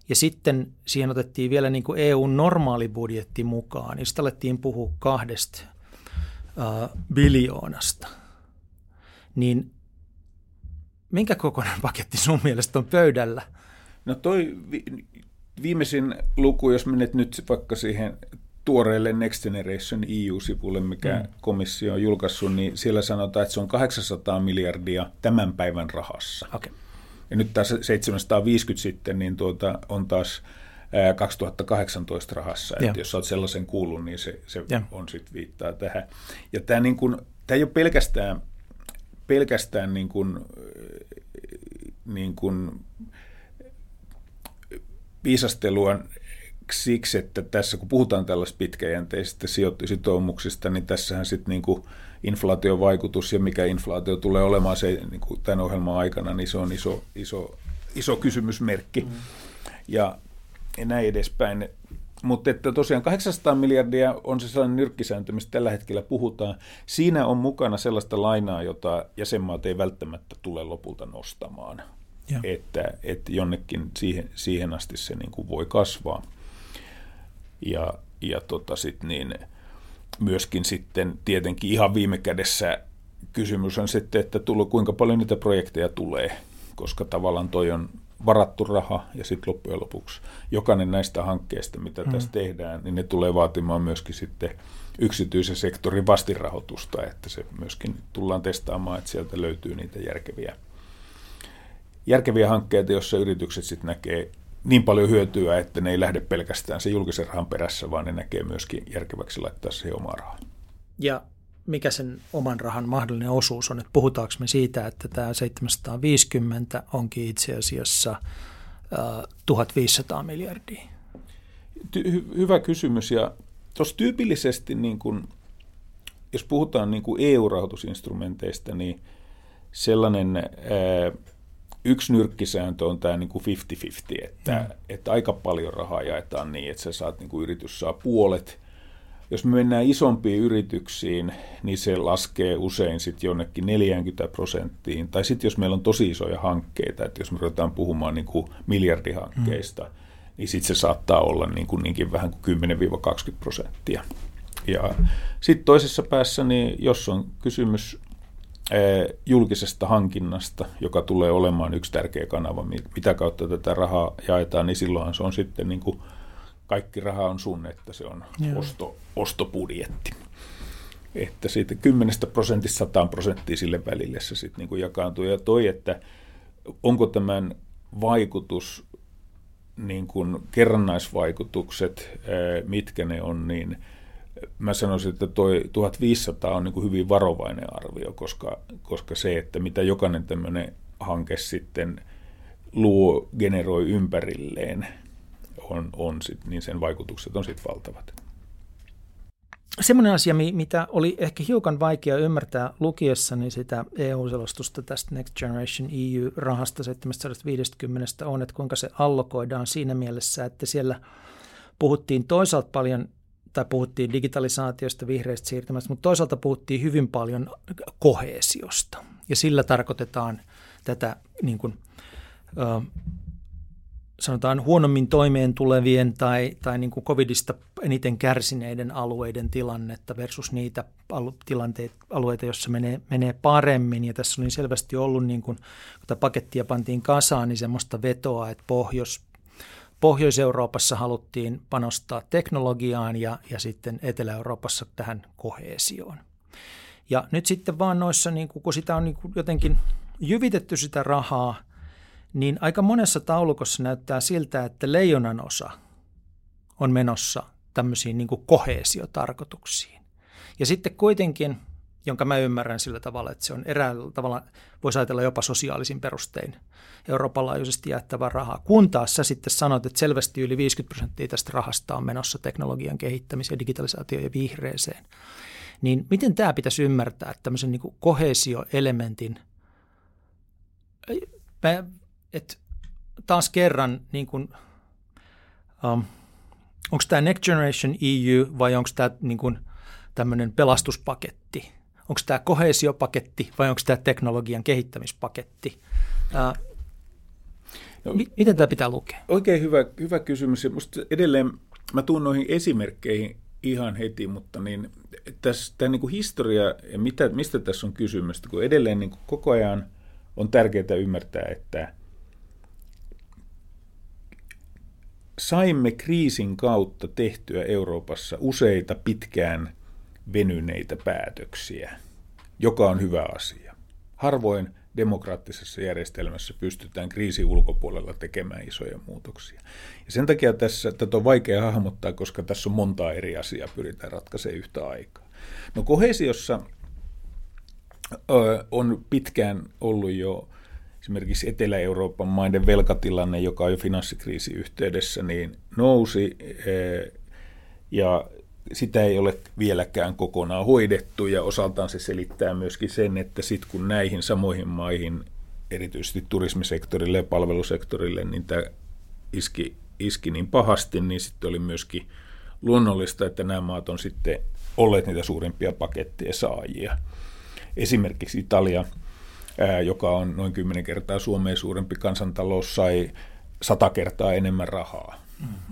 ja sitten siihen otettiin vielä niin kuin EUn normaali budjetti mukaan, ja sitten alettiin puhua kahdesta äh, biljoonasta. Niin minkä kokoinen paketti sun mielestä on pöydällä? No toi viimeisin luku, jos menet nyt vaikka siihen tuoreelle Next Generation EU-sivulle, mikä mm. komissio on julkaissut, niin siellä sanotaan, että se on 800 miljardia tämän päivän rahassa. Okay. Ja nyt tässä 750 sitten niin tuota, on taas 2018 rahassa. Että jos olet sellaisen kuullut, niin se, se on sitten viittaa tähän. Ja tämä, niin kuin, tämä ei ole pelkästään, pelkästään niin kuin, niin viisastelua siksi, että tässä kun puhutaan tällaisista pitkäjänteisistä sitoumuksista, niin tässähän sitten niin kuin inflaation vaikutus ja mikä inflaatio tulee olemaan se, niin kuin tämän ohjelman aikana, niin se on iso, iso, iso kysymysmerkki. Mm. Ja, ja näin edespäin. Mutta että tosiaan 800 miljardia on se sellainen nyrkkisääntö, mistä tällä hetkellä puhutaan. Siinä on mukana sellaista lainaa, jota jäsenmaat ei välttämättä tule lopulta nostamaan. Ja. Että, että jonnekin siihen, siihen asti se niin kuin voi kasvaa. Ja, ja tota sit niin, myöskin sitten tietenkin ihan viime kädessä kysymys on sitten, että tullo, kuinka paljon niitä projekteja tulee, koska tavallaan toi on varattu raha ja sitten loppujen lopuksi jokainen näistä hankkeista, mitä mm. tässä tehdään, niin ne tulee vaatimaan myöskin sitten yksityisen sektorin vastinrahoitusta, että se myöskin tullaan testaamaan, että sieltä löytyy niitä järkeviä, järkeviä hankkeita, joissa yritykset sitten näkee niin paljon hyötyä, että ne ei lähde pelkästään se julkisen rahan perässä, vaan ne näkee myöskin järkeväksi laittaa siihen omaa rahaa. Ja mikä sen oman rahan mahdollinen osuus on? Että puhutaanko me siitä, että tämä 750 onkin itse asiassa äh, 1500 miljardia? Hy- hyvä kysymys. Ja tuossa tyypillisesti, niin kun, jos puhutaan niin EU-rahoitusinstrumenteista, niin sellainen... Ää, yksi nyrkkisääntö on tämä niin kuin 50-50, että, mm. että aika paljon rahaa jaetaan niin, että sä saat, niin kuin yritys saa puolet. Jos me mennään isompiin yrityksiin, niin se laskee usein sitten jonnekin 40 prosenttiin. Tai sitten jos meillä on tosi isoja hankkeita, että jos me ruvetaan puhumaan niin kuin miljardihankkeista, mm. niin sitten se saattaa olla niin kuin niinkin vähän kuin 10-20 prosenttia. Ja sitten toisessa päässä, niin jos on kysymys julkisesta hankinnasta, joka tulee olemaan yksi tärkeä kanava, mitä kautta tätä rahaa jaetaan, niin silloinhan se on sitten niin kuin kaikki raha on sun, että se on osto, ostobudjetti. Että siitä 10 prosentista 100 prosenttia sille välille se sitten niin kuin jakaantuu. Ja toi, että onko tämän vaikutus, niin kuin kerrannaisvaikutukset, mitkä ne on, niin – mä sanoisin, että toi 1500 on niin kuin hyvin varovainen arvio, koska, koska se, että mitä jokainen tämmöinen hanke sitten luo, generoi ympärilleen, on, on sit, niin sen vaikutukset on sitten valtavat. Semmoinen asia, mitä oli ehkä hiukan vaikea ymmärtää lukiessani sitä EU-selostusta tästä Next Generation EU-rahasta 750 on, että kuinka se allokoidaan siinä mielessä, että siellä puhuttiin toisaalta paljon tai puhuttiin digitalisaatiosta, vihreistä siirtymästä, mutta toisaalta puhuttiin hyvin paljon kohesiosta. Ja sillä tarkoitetaan tätä niin kuin, ö, sanotaan huonommin toimeen tulevien tai, tai niin kuin covidista eniten kärsineiden alueiden tilannetta versus niitä tilanteita, alueita, joissa menee, menee paremmin. Ja tässä oli selvästi ollut, niin kuin, kun tätä pakettia pantiin kasaan, niin semmoista vetoa, että Pohjois, Pohjois-Euroopassa haluttiin panostaa teknologiaan ja, ja sitten Etelä-Euroopassa tähän kohesioon. Ja nyt sitten vaan noissa, niin kun sitä on niin jotenkin jyvitetty sitä rahaa, niin aika monessa taulukossa näyttää siltä, että leijonan osa on menossa tämmöisiin niin kohesiotarkoituksiin. Ja sitten kuitenkin – jonka mä ymmärrän sillä tavalla, että se on eräällä tavalla, voisi ajatella jopa sosiaalisin perustein Euroopan laajuisesti jaettava rahaa. Kun taas sä sitten sanot, että selvästi yli 50 prosenttia tästä rahasta on menossa teknologian kehittämiseen, digitalisaatioon ja vihreeseen, niin miten tämä pitäisi ymmärtää, että tämmöisen niin kohesioelementin, että taas kerran niin kuin, um, onko tämä Next Generation EU vai onko tämä niin tämmöinen pelastuspaketti – onko tämä kohesiopaketti vai onko tämä teknologian kehittämispaketti. Ää, no, miten tämä pitää lukea? Oikein hyvä, hyvä kysymys. Ja musta edelleen mä tuun noihin esimerkkeihin ihan heti, mutta niin, tässä, tämä niin kuin historia ja mitä, mistä tässä on kysymys, kun edelleen niin kuin koko ajan on tärkeää ymmärtää, että saimme kriisin kautta tehtyä Euroopassa useita pitkään venyneitä päätöksiä, joka on hyvä asia. Harvoin demokraattisessa järjestelmässä pystytään kriisin ulkopuolella tekemään isoja muutoksia. Ja sen takia tässä tätä on vaikea hahmottaa, koska tässä on monta eri asiaa pyritään ratkaisemaan yhtä aikaa. No kohesiossa on pitkään ollut jo esimerkiksi Etelä-Euroopan maiden velkatilanne, joka on jo finanssikriisin yhteydessä, niin nousi ja sitä ei ole vieläkään kokonaan hoidettu ja osaltaan se selittää myöskin sen, että sitten kun näihin samoihin maihin, erityisesti turismisektorille ja palvelusektorille, niin tämä iski, iski niin pahasti, niin sitten oli myöskin luonnollista, että nämä maat on sitten olleet niitä suurimpia paketteja saajia. Esimerkiksi Italia, joka on noin 10 kertaa Suomeen suurempi kansantalous, sai sata kertaa enemmän rahaa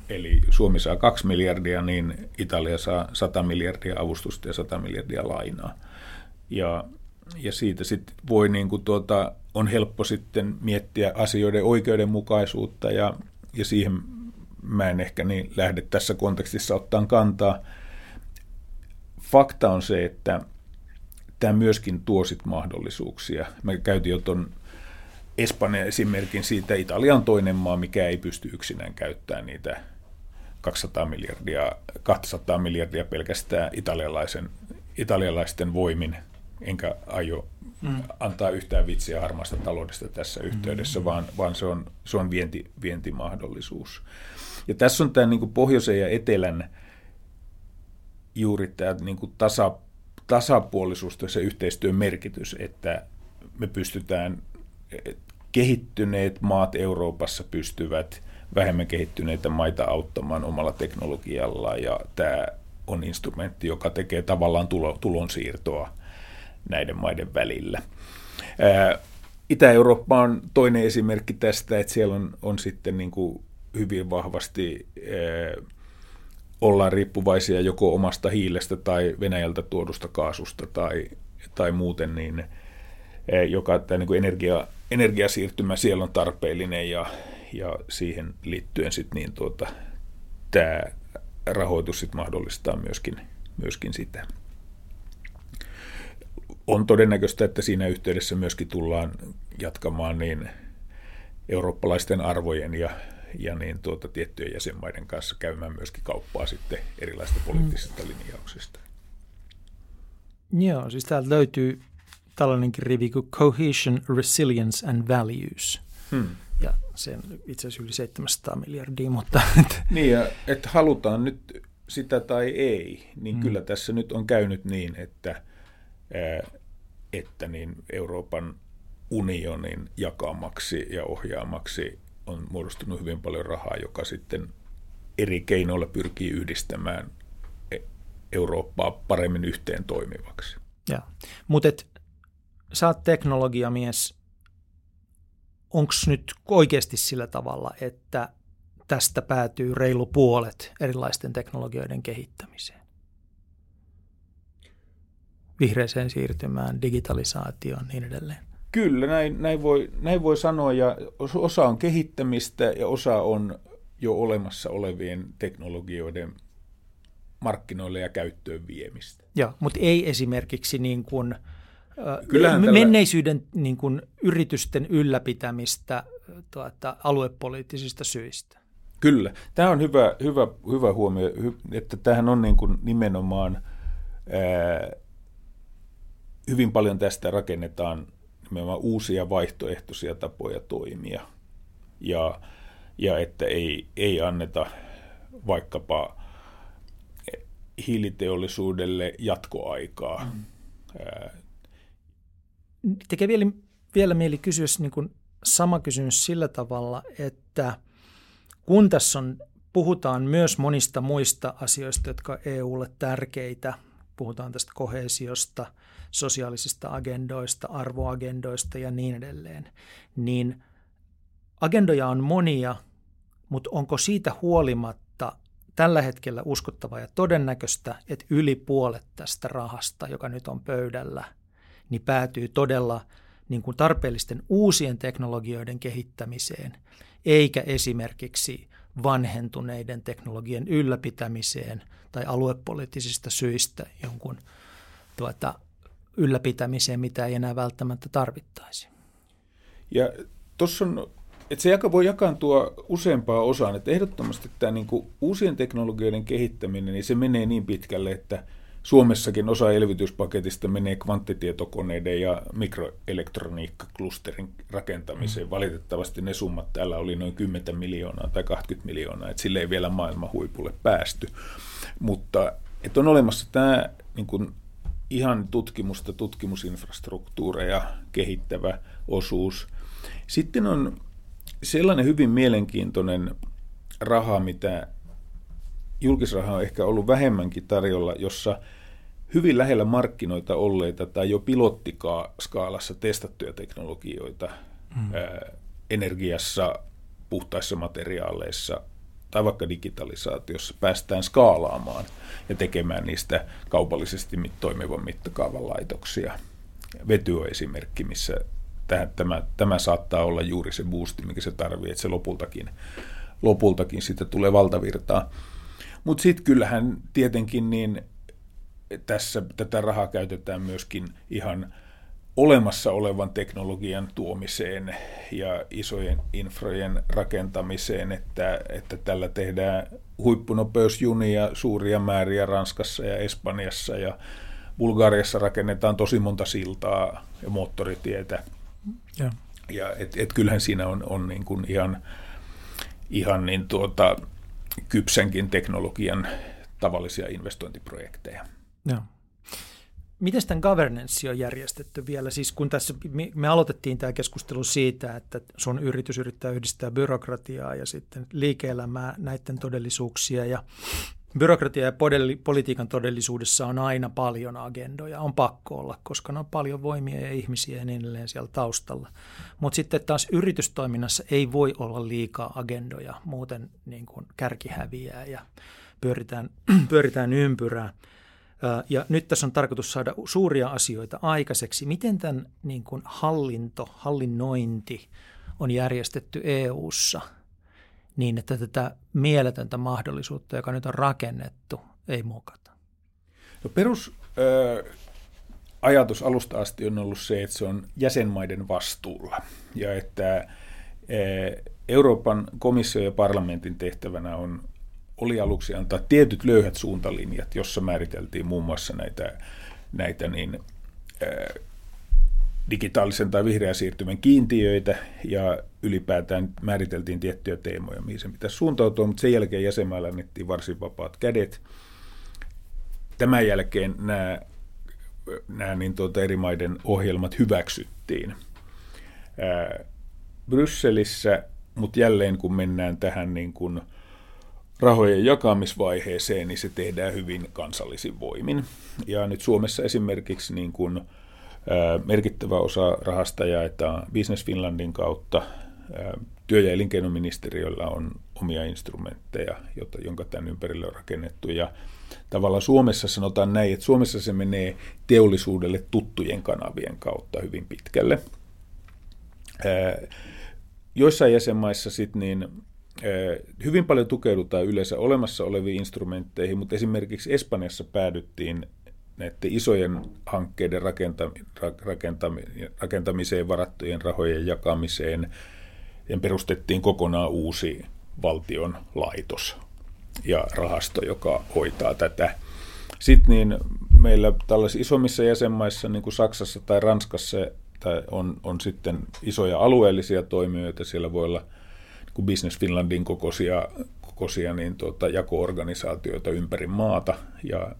Eli Suomi saa 2 miljardia, niin Italia saa 100 miljardia avustusta ja 100 miljardia lainaa. Ja, ja siitä sitten voi niin kuin tuota, on helppo sitten miettiä asioiden oikeudenmukaisuutta ja, ja siihen mä en ehkä niin lähde tässä kontekstissa ottaa kantaa. Fakta on se, että tämä myöskin tuo sit mahdollisuuksia. Mä käytin jo tuon Espanja esimerkin siitä, Italia on toinen maa, mikä ei pysty yksinään käyttämään niitä 200 miljardia, 200 miljardia pelkästään italialaisen, italialaisten voimin, enkä aio mm. antaa yhtään vitsiä harmaasta taloudesta tässä yhteydessä, mm. vaan, vaan se on, se on vienti, vientimahdollisuus. Ja tässä on tämä niin kuin pohjoisen ja etelän juuri tämä niin kuin tasa, tasapuolisuus ja se yhteistyön merkitys, että me pystytään kehittyneet maat Euroopassa pystyvät vähemmän kehittyneitä maita auttamaan omalla teknologiallaan ja tämä on instrumentti, joka tekee tavallaan tulo, tulonsiirtoa näiden maiden välillä. Itä-Eurooppa on toinen esimerkki tästä, että siellä on, on sitten niin kuin hyvin vahvasti ää, ollaan riippuvaisia joko omasta hiilestä tai Venäjältä tuodusta kaasusta tai, tai muuten, niin joka tämä niin kuin energia, energiasiirtymä siellä on tarpeellinen ja, ja siihen liittyen sit niin tuota, tämä rahoitus sit mahdollistaa myöskin, myöskin sitä. On todennäköistä, että siinä yhteydessä myöskin tullaan jatkamaan niin eurooppalaisten arvojen ja, ja niin tuota, tiettyjen jäsenmaiden kanssa käymään myöskin kauppaa sitten erilaisista poliittisista mm. linjauksista. Joo, siis täältä löytyy tällainenkin rivi kuin Cohesion, Resilience and Values. Hmm. Ja sen itse asiassa yli 700 miljardia, mutta... Niin, ja että halutaan nyt sitä tai ei, niin hmm. kyllä tässä nyt on käynyt niin, että, että niin Euroopan unionin jakamaksi ja ohjaamaksi on muodostunut hyvin paljon rahaa, joka sitten eri keinoilla pyrkii yhdistämään e- Eurooppaa paremmin yhteen toimivaksi. Mutta sä oot teknologiamies, onko nyt oikeasti sillä tavalla, että tästä päätyy reilu puolet erilaisten teknologioiden kehittämiseen? Vihreiseen siirtymään, digitalisaatioon niin edelleen. Kyllä, näin, näin, voi, näin voi sanoa, ja osa on kehittämistä ja osa on jo olemassa olevien teknologioiden markkinoille ja käyttöön viemistä. Joo, mutta ei esimerkiksi niin kuin – Kyllähän tällä... menneisyyden niin kuin, yritysten ylläpitämistä tuota, aluepoliittisista syistä. Kyllä. Tämä on hyvä, hyvä, hyvä huomio, että tähän on niin kuin nimenomaan ää, hyvin paljon tästä rakennetaan nimenomaan uusia vaihtoehtoisia tapoja toimia. Ja, ja että ei, ei anneta vaikkapa hiiliteollisuudelle jatkoaikaa. Mm tekee vielä, vielä mieli kysyä niin kuin sama kysymys sillä tavalla, että kun tässä on, puhutaan myös monista muista asioista, jotka on EUlle tärkeitä, puhutaan tästä kohesiosta, sosiaalisista agendoista, arvoagendoista ja niin edelleen, niin agendoja on monia, mutta onko siitä huolimatta tällä hetkellä uskottava ja todennäköistä, että yli puolet tästä rahasta, joka nyt on pöydällä – niin päätyy todella niin kuin tarpeellisten uusien teknologioiden kehittämiseen, eikä esimerkiksi vanhentuneiden teknologian ylläpitämiseen tai aluepoliittisista syistä jonkun tuota, ylläpitämiseen, mitä ei enää välttämättä tarvittaisi. Ja tuossa on, että se jaka, voi jakaantua useampaan osaan, että ehdottomasti tämä niin kuin uusien teknologioiden kehittäminen, niin se menee niin pitkälle, että Suomessakin osa elvytyspaketista menee kvanttitietokoneiden ja mikroelektroniikkaklusterin rakentamiseen. Mm. Valitettavasti ne summat täällä oli noin 10 miljoonaa tai 20 miljoonaa, että sille ei vielä maailman huipulle päästy. Mutta että on olemassa tämä niin kuin ihan tutkimusta, tutkimusinfrastruktuureja kehittävä osuus. Sitten on sellainen hyvin mielenkiintoinen raha, mitä julkisraha on ehkä ollut vähemmänkin tarjolla, jossa hyvin lähellä markkinoita olleita tai jo pilottiskaalassa testattuja teknologioita hmm. ää, energiassa, puhtaissa materiaaleissa tai vaikka digitalisaatiossa päästään skaalaamaan ja tekemään niistä kaupallisesti toimivan mittakaavan laitoksia. Vety on esimerkki, missä tämä, tämä, tämä saattaa olla juuri se boosti, mikä se tarvitsee, että se lopultakin, lopultakin siitä tulee valtavirtaa. Mutta sitten kyllähän tietenkin niin tässä tätä rahaa käytetään myöskin ihan olemassa olevan teknologian tuomiseen ja isojen infrojen rakentamiseen, että, että tällä tehdään huippunopeusjunia suuria määriä Ranskassa ja Espanjassa ja Bulgariassa rakennetaan tosi monta siltaa ja moottoritietä. Ja, ja et, et kyllähän siinä on, on niin kuin ihan, ihan niin tuota, kypsänkin teknologian tavallisia investointiprojekteja. Joo. Miten tämän governance on järjestetty vielä? Siis kun tässä me aloitettiin tämä keskustelu siitä, että sun yritys yrittää yhdistää byrokratiaa ja sitten liike-elämää näiden todellisuuksia ja byrokratia ja politiikan todellisuudessa on aina paljon agendoja, on pakko olla, koska ne on paljon voimia ja ihmisiä ja niin edelleen siellä taustalla. Mutta sitten taas yritystoiminnassa ei voi olla liikaa agendoja, muuten niin kuin kärki häviää ja pyöritään, pyöritään ympyrää. Ja nyt tässä on tarkoitus saada suuria asioita aikaiseksi. Miten tämän niin kuin hallinto, hallinnointi on järjestetty EU:ssa niin, että tätä mieletöntä mahdollisuutta, joka nyt on rakennettu, ei muokata? No perus äh, ajatus alusta asti on ollut se, että se on jäsenmaiden vastuulla ja että äh, Euroopan komissio ja parlamentin tehtävänä on oli aluksi antaa tietyt löyhät suuntalinjat, jossa määriteltiin muun muassa näitä, näitä niin, ää, digitaalisen tai vihreän siirtymän kiintiöitä ja ylipäätään määriteltiin tiettyjä teemoja, mihin se pitäisi suuntautua, mutta sen jälkeen jäsenmaille annettiin varsin vapaat kädet. Tämän jälkeen nämä, nämä niin tuota eri maiden ohjelmat hyväksyttiin. Ää, Brysselissä, mutta jälleen kun mennään tähän niin kuin – rahojen jakamisvaiheeseen, niin se tehdään hyvin kansallisin voimin. Ja nyt Suomessa esimerkiksi niin kuin, merkittävä osa rahasta jaetaan Business Finlandin kautta. Työ- ja elinkeinoministeriöllä on omia instrumentteja, jota, jonka tämän ympärille on rakennettu. Ja tavallaan Suomessa sanotaan näin, että Suomessa se menee teollisuudelle tuttujen kanavien kautta hyvin pitkälle. Joissain jäsenmaissa sitten niin hyvin paljon tukeudutaan yleensä olemassa oleviin instrumentteihin, mutta esimerkiksi Espanjassa päädyttiin näiden isojen hankkeiden rakentamiseen varattujen rahojen jakamiseen ja perustettiin kokonaan uusi valtion laitos ja rahasto, joka hoitaa tätä. Sitten niin meillä tällaisissa isommissa jäsenmaissa, niin kuin Saksassa tai Ranskassa, tai on, on sitten isoja alueellisia toimijoita. Siellä voi olla – kuin Business Finlandin kokoisia, kokoisia niin tuota, jako-organisaatioita ympäri maata. Ja,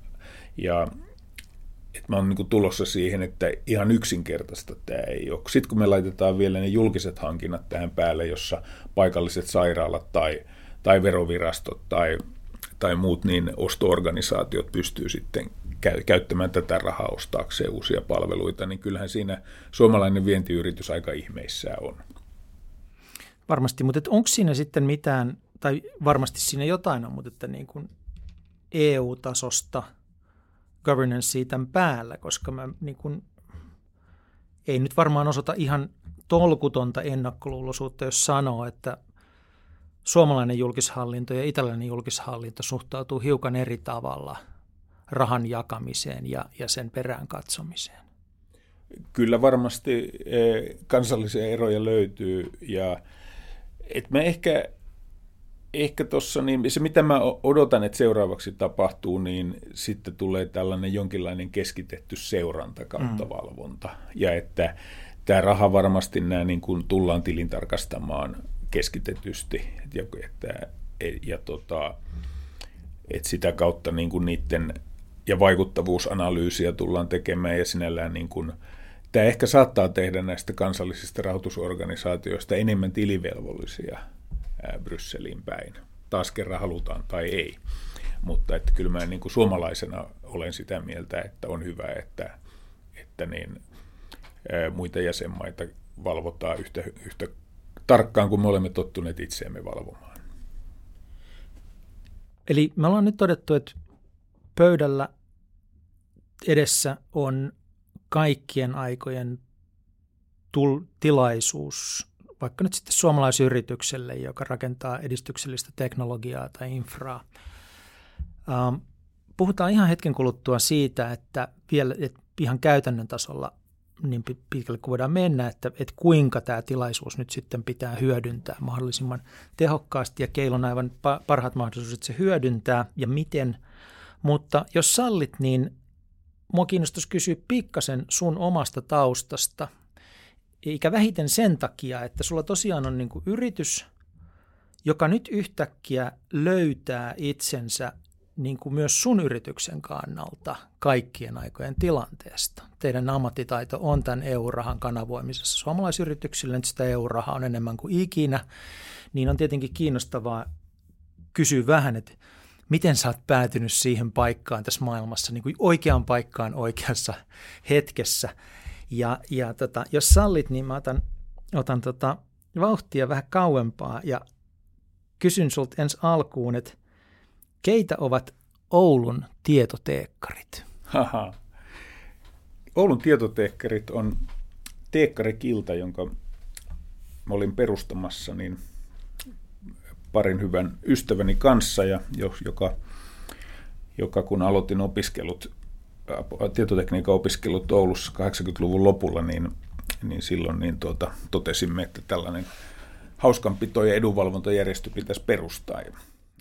ja että mä oon niin tulossa siihen, että ihan yksinkertaista tämä ei ole. Sitten kun me laitetaan vielä ne julkiset hankinnat tähän päälle, jossa paikalliset sairaalat tai, tai verovirastot tai, tai muut niin ostoorganisaatiot pystyy sitten käyttämään tätä rahaa ostaakseen uusia palveluita, niin kyllähän siinä suomalainen vientiyritys aika ihmeissään on. Varmasti, mutta onko siinä sitten mitään, tai varmasti siinä jotain on, mutta että niin kuin EU-tasosta governance tämän päällä, koska mä niin kuin ei nyt varmaan osata ihan tolkutonta ennakkoluuloisuutta, jos sanoo, että suomalainen julkishallinto ja italialainen julkishallinto suhtautuu hiukan eri tavalla rahan jakamiseen ja, ja sen perään katsomiseen. Kyllä varmasti eh, kansallisia eroja löytyy ja et me ehkä, ehkä tuossa, niin se mitä mä odotan, että seuraavaksi tapahtuu, niin sitten tulee tällainen jonkinlainen keskitetty seuranta kautta mm. valvonta. Ja että tämä raha varmasti nämä niin kuin tullaan tilintarkastamaan keskitetysti. Ja, että, ja tota, että sitä kautta niin kuin niiden ja vaikuttavuusanalyysiä tullaan tekemään ja sinällään niin kuin, tämä ehkä saattaa tehdä näistä kansallisista rahoitusorganisaatioista enemmän tilivelvollisia Brysseliin päin. Taas kerran halutaan tai ei. Mutta että kyllä mä niin kuin suomalaisena olen sitä mieltä, että on hyvä, että, että niin, muita jäsenmaita valvotaan yhtä, yhtä tarkkaan kuin me olemme tottuneet itseämme valvomaan. Eli me ollaan nyt todettu, että pöydällä edessä on kaikkien aikojen tul- tilaisuus, vaikka nyt sitten suomalaisyritykselle, joka rakentaa edistyksellistä teknologiaa tai infraa. Ähm, puhutaan ihan hetken kuluttua siitä, että vielä että ihan käytännön tasolla niin pitkälle kuin voidaan mennä, että, että kuinka tämä tilaisuus nyt sitten pitää hyödyntää mahdollisimman tehokkaasti ja keillä on aivan parhaat mahdollisuudet se hyödyntää ja miten. Mutta jos sallit, niin mua kiinnostaisi kysyä pikkasen sun omasta taustasta, eikä vähiten sen takia, että sulla tosiaan on niin yritys, joka nyt yhtäkkiä löytää itsensä niin kuin myös sun yrityksen kannalta kaikkien aikojen tilanteesta. Teidän ammattitaito on tämän EU-rahan kanavoimisessa. Suomalaisyrityksille nyt sitä EU-rahaa on enemmän kuin ikinä, niin on tietenkin kiinnostavaa kysyä vähän, että miten sä oot päätynyt siihen paikkaan tässä maailmassa, niin kuin oikeaan paikkaan oikeassa hetkessä. Ja, ja tota, jos sallit, niin mä otan, otan tota vauhtia vähän kauempaa ja kysyn sulta ensi alkuun, että keitä ovat Oulun tietoteekkarit? Haha. Oulun tietoteekkarit on teekkarikilta, jonka mä olin perustamassa, niin – parin hyvän ystäväni kanssa, ja joka, joka kun aloitin opiskelut, tietotekniikan opiskelut Oulussa 80-luvun lopulla, niin, niin silloin niin tuota, totesimme, että tällainen hauskanpito- ja edunvalvontajärjestö pitäisi perustaa. Ja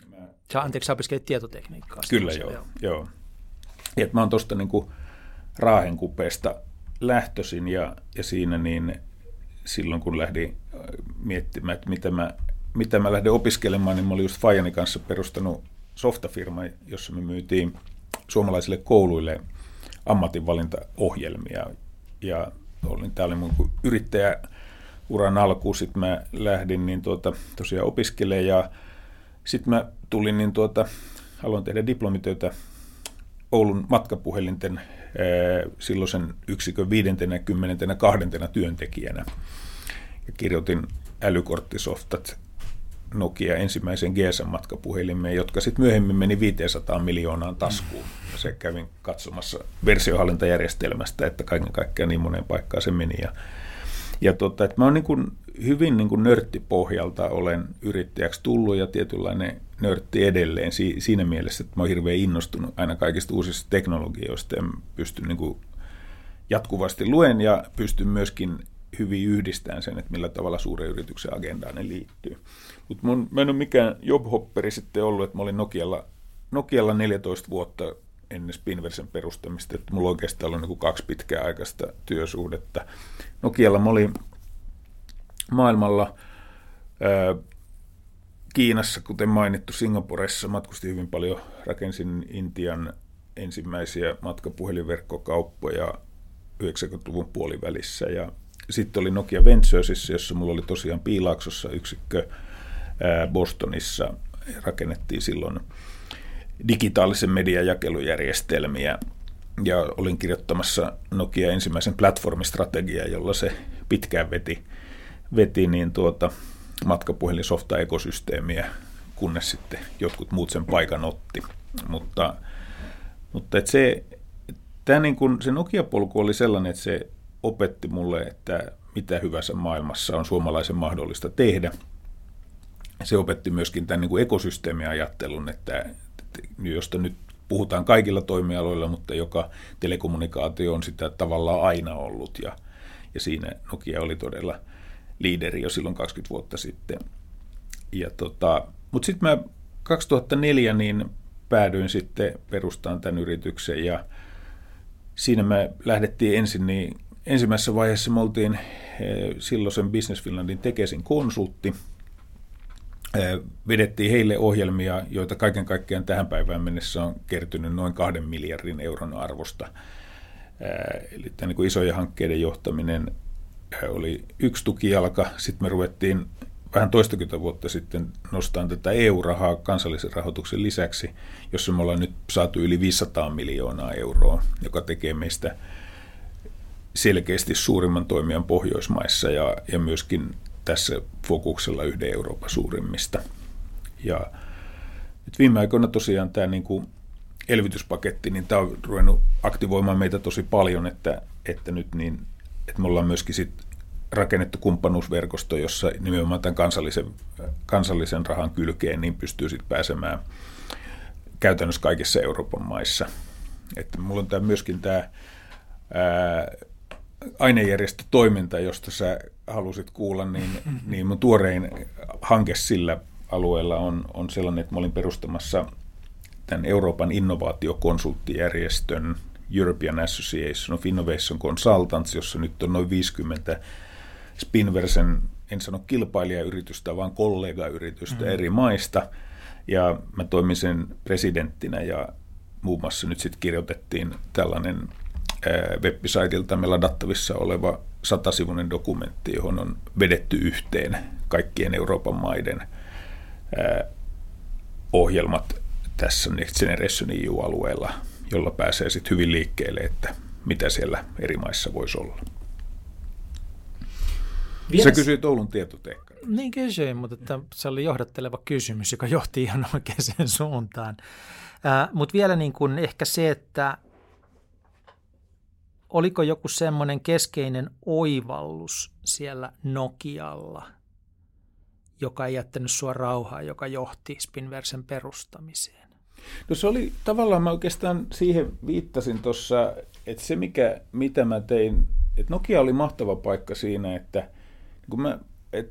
mä, Sä, anteeksi, sä opiskelit tietotekniikkaa. Kyllä, joo. joo. joo. Ja mä oon tuosta niin Raahen kupeesta lähtöisin ja, ja siinä niin silloin kun lähdin miettimään, että mitä mä mitä mä lähdin opiskelemaan, niin mä olin just Fajani kanssa perustanut softafirma, jossa me myytiin suomalaisille kouluille ammatinvalintaohjelmia. Ja olin, tämä oli mun yrittäjäuran alku, sitten mä lähdin niin tuota, tosiaan opiskelemaan ja sitten mä tulin, niin tuota, haluan tehdä diplomitöitä Oulun matkapuhelinten silloisen yksikön 52. työntekijänä. Ja kirjoitin älykorttisoftat Nokia ensimmäisen GSM-matkapuhelimeen, jotka sitten myöhemmin meni 500 miljoonaan taskuun. Se kävin katsomassa versiohallintajärjestelmästä, että kaiken kaikkiaan niin moneen paikkaan se meni. Ja, ja tota, että mä oon niin hyvin niin kuin nörttipohjalta olen yrittäjäksi tullut ja tietynlainen nörtti edelleen siinä mielessä, että mä oon hirveän innostunut aina kaikista uusista teknologioista ja pystyn niin jatkuvasti luen ja pystyn myöskin hyvin yhdistämään sen, että millä tavalla suuren yrityksen agendaan ne liittyy. Mutta mä en ole mikään jobhopperi sitten ollut, että mä olin Nokialla, Nokialla 14 vuotta ennen Spinversen perustamista, että mulla oikeastaan ollut niin kaksi pitkäaikaista työsuhdetta. Nokialla mä olin maailmalla ää, Kiinassa, kuten mainittu, Singaporessa matkustin hyvin paljon, rakensin Intian ensimmäisiä matkapuhelinverkkokauppoja 90-luvun puolivälissä ja sitten oli Nokia Venturesissa, jossa mulla oli tosiaan Piilaaksossa yksikkö, Bostonissa rakennettiin silloin digitaalisen median jakelujärjestelmiä ja olin kirjoittamassa Nokia ensimmäisen platformistrategiaa, jolla se pitkään veti, veti niin tuota matkapuhelinsofta-ekosysteemiä, kunnes sitten jotkut muut sen paikan otti. Mutta, mutta et se, tämä niin kuin, se Nokia-polku oli sellainen, että se opetti mulle, että mitä hyvässä maailmassa on suomalaisen mahdollista tehdä. Se opetti myöskin tämän niin kuin ekosysteemiajattelun, että, josta nyt puhutaan kaikilla toimialoilla, mutta joka telekommunikaatio on sitä tavallaan aina ollut ja, ja siinä Nokia oli todella liideri jo silloin 20 vuotta sitten. Ja tota, mutta sitten mä 2004 niin päädyin sitten perustamaan tämän yrityksen ja siinä me lähdettiin ensin niin ensimmäisessä vaiheessa me oltiin eh, silloisen Business Finlandin Tekesin konsultti. Vedettiin heille ohjelmia, joita kaiken kaikkiaan tähän päivään mennessä on kertynyt noin kahden miljardin euron arvosta. Eli tämä niin kuin isojen hankkeiden johtaminen oli yksi tukijalka. Sitten me ruvettiin vähän toistakymmentä vuotta sitten nostaa tätä EU-rahaa kansallisen rahoituksen lisäksi, jossa me ollaan nyt saatu yli 500 miljoonaa euroa, joka tekee meistä selkeästi suurimman toimijan Pohjoismaissa ja, ja myöskin tässä fokuksella yhden Euroopan suurimmista. Ja nyt viime aikoina tosiaan tämä niin kuin elvytyspaketti, niin tämä on ruvennut aktivoimaan meitä tosi paljon, että, että nyt niin, että me ollaan myöskin sit rakennettu kumppanuusverkosto, jossa nimenomaan tämän kansallisen, kansallisen rahan kylkeen niin pystyy sitten pääsemään käytännössä kaikissa Euroopan maissa. Että mulla on tämä myöskin tämä ää, ainejärjestötoiminta, josta sä halusit kuulla, niin, niin mun tuorein hanke sillä alueella on, on sellainen, että mä olin perustamassa tämän Euroopan innovaatiokonsulttijärjestön European Association of Innovation Consultants, jossa nyt on noin 50 Spinversen, en sano kilpailijayritystä, vaan kollegayritystä mm. eri maista. Ja mä toimin sen presidenttinä ja muun muassa nyt sitten kirjoitettiin tällainen web-saitilta ladattavissa oleva satasivuinen dokumentti, johon on vedetty yhteen kaikkien Euroopan maiden ohjelmat tässä Next Generation EU-alueella, jolla pääsee sitten hyvin liikkeelle, että mitä siellä eri maissa voisi olla. Vielä... Sä kysyit Oulun tietotekniikkaa. Niin kysyin, mutta että se oli johdatteleva kysymys, joka johti ihan oikeaan suuntaan. Äh, mutta vielä niin kuin ehkä se, että oliko joku semmoinen keskeinen oivallus siellä Nokialla, joka ei jättänyt sua rauhaa, joka johti Spinversen perustamiseen? No se oli tavallaan, mä oikeastaan siihen viittasin tuossa, että se mikä, mitä mä tein, että Nokia oli mahtava paikka siinä, että kun mä, et,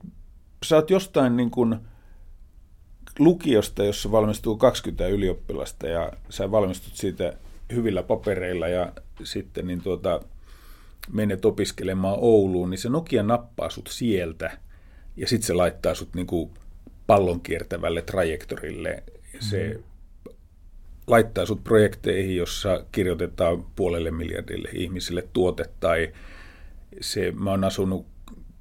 sä oot jostain niin kuin lukiosta, jossa valmistuu 20 ylioppilasta ja sä valmistut siitä hyvillä papereilla ja sitten niin tuota, menet opiskelemaan Ouluun, niin se Nokia nappaa sut sieltä ja sitten se laittaa sut niin kuin pallon kiertävälle trajektorille. Se mm. laittaa sut projekteihin, jossa kirjoitetaan puolelle miljardille ihmisille tuote tai se, mä oon asunut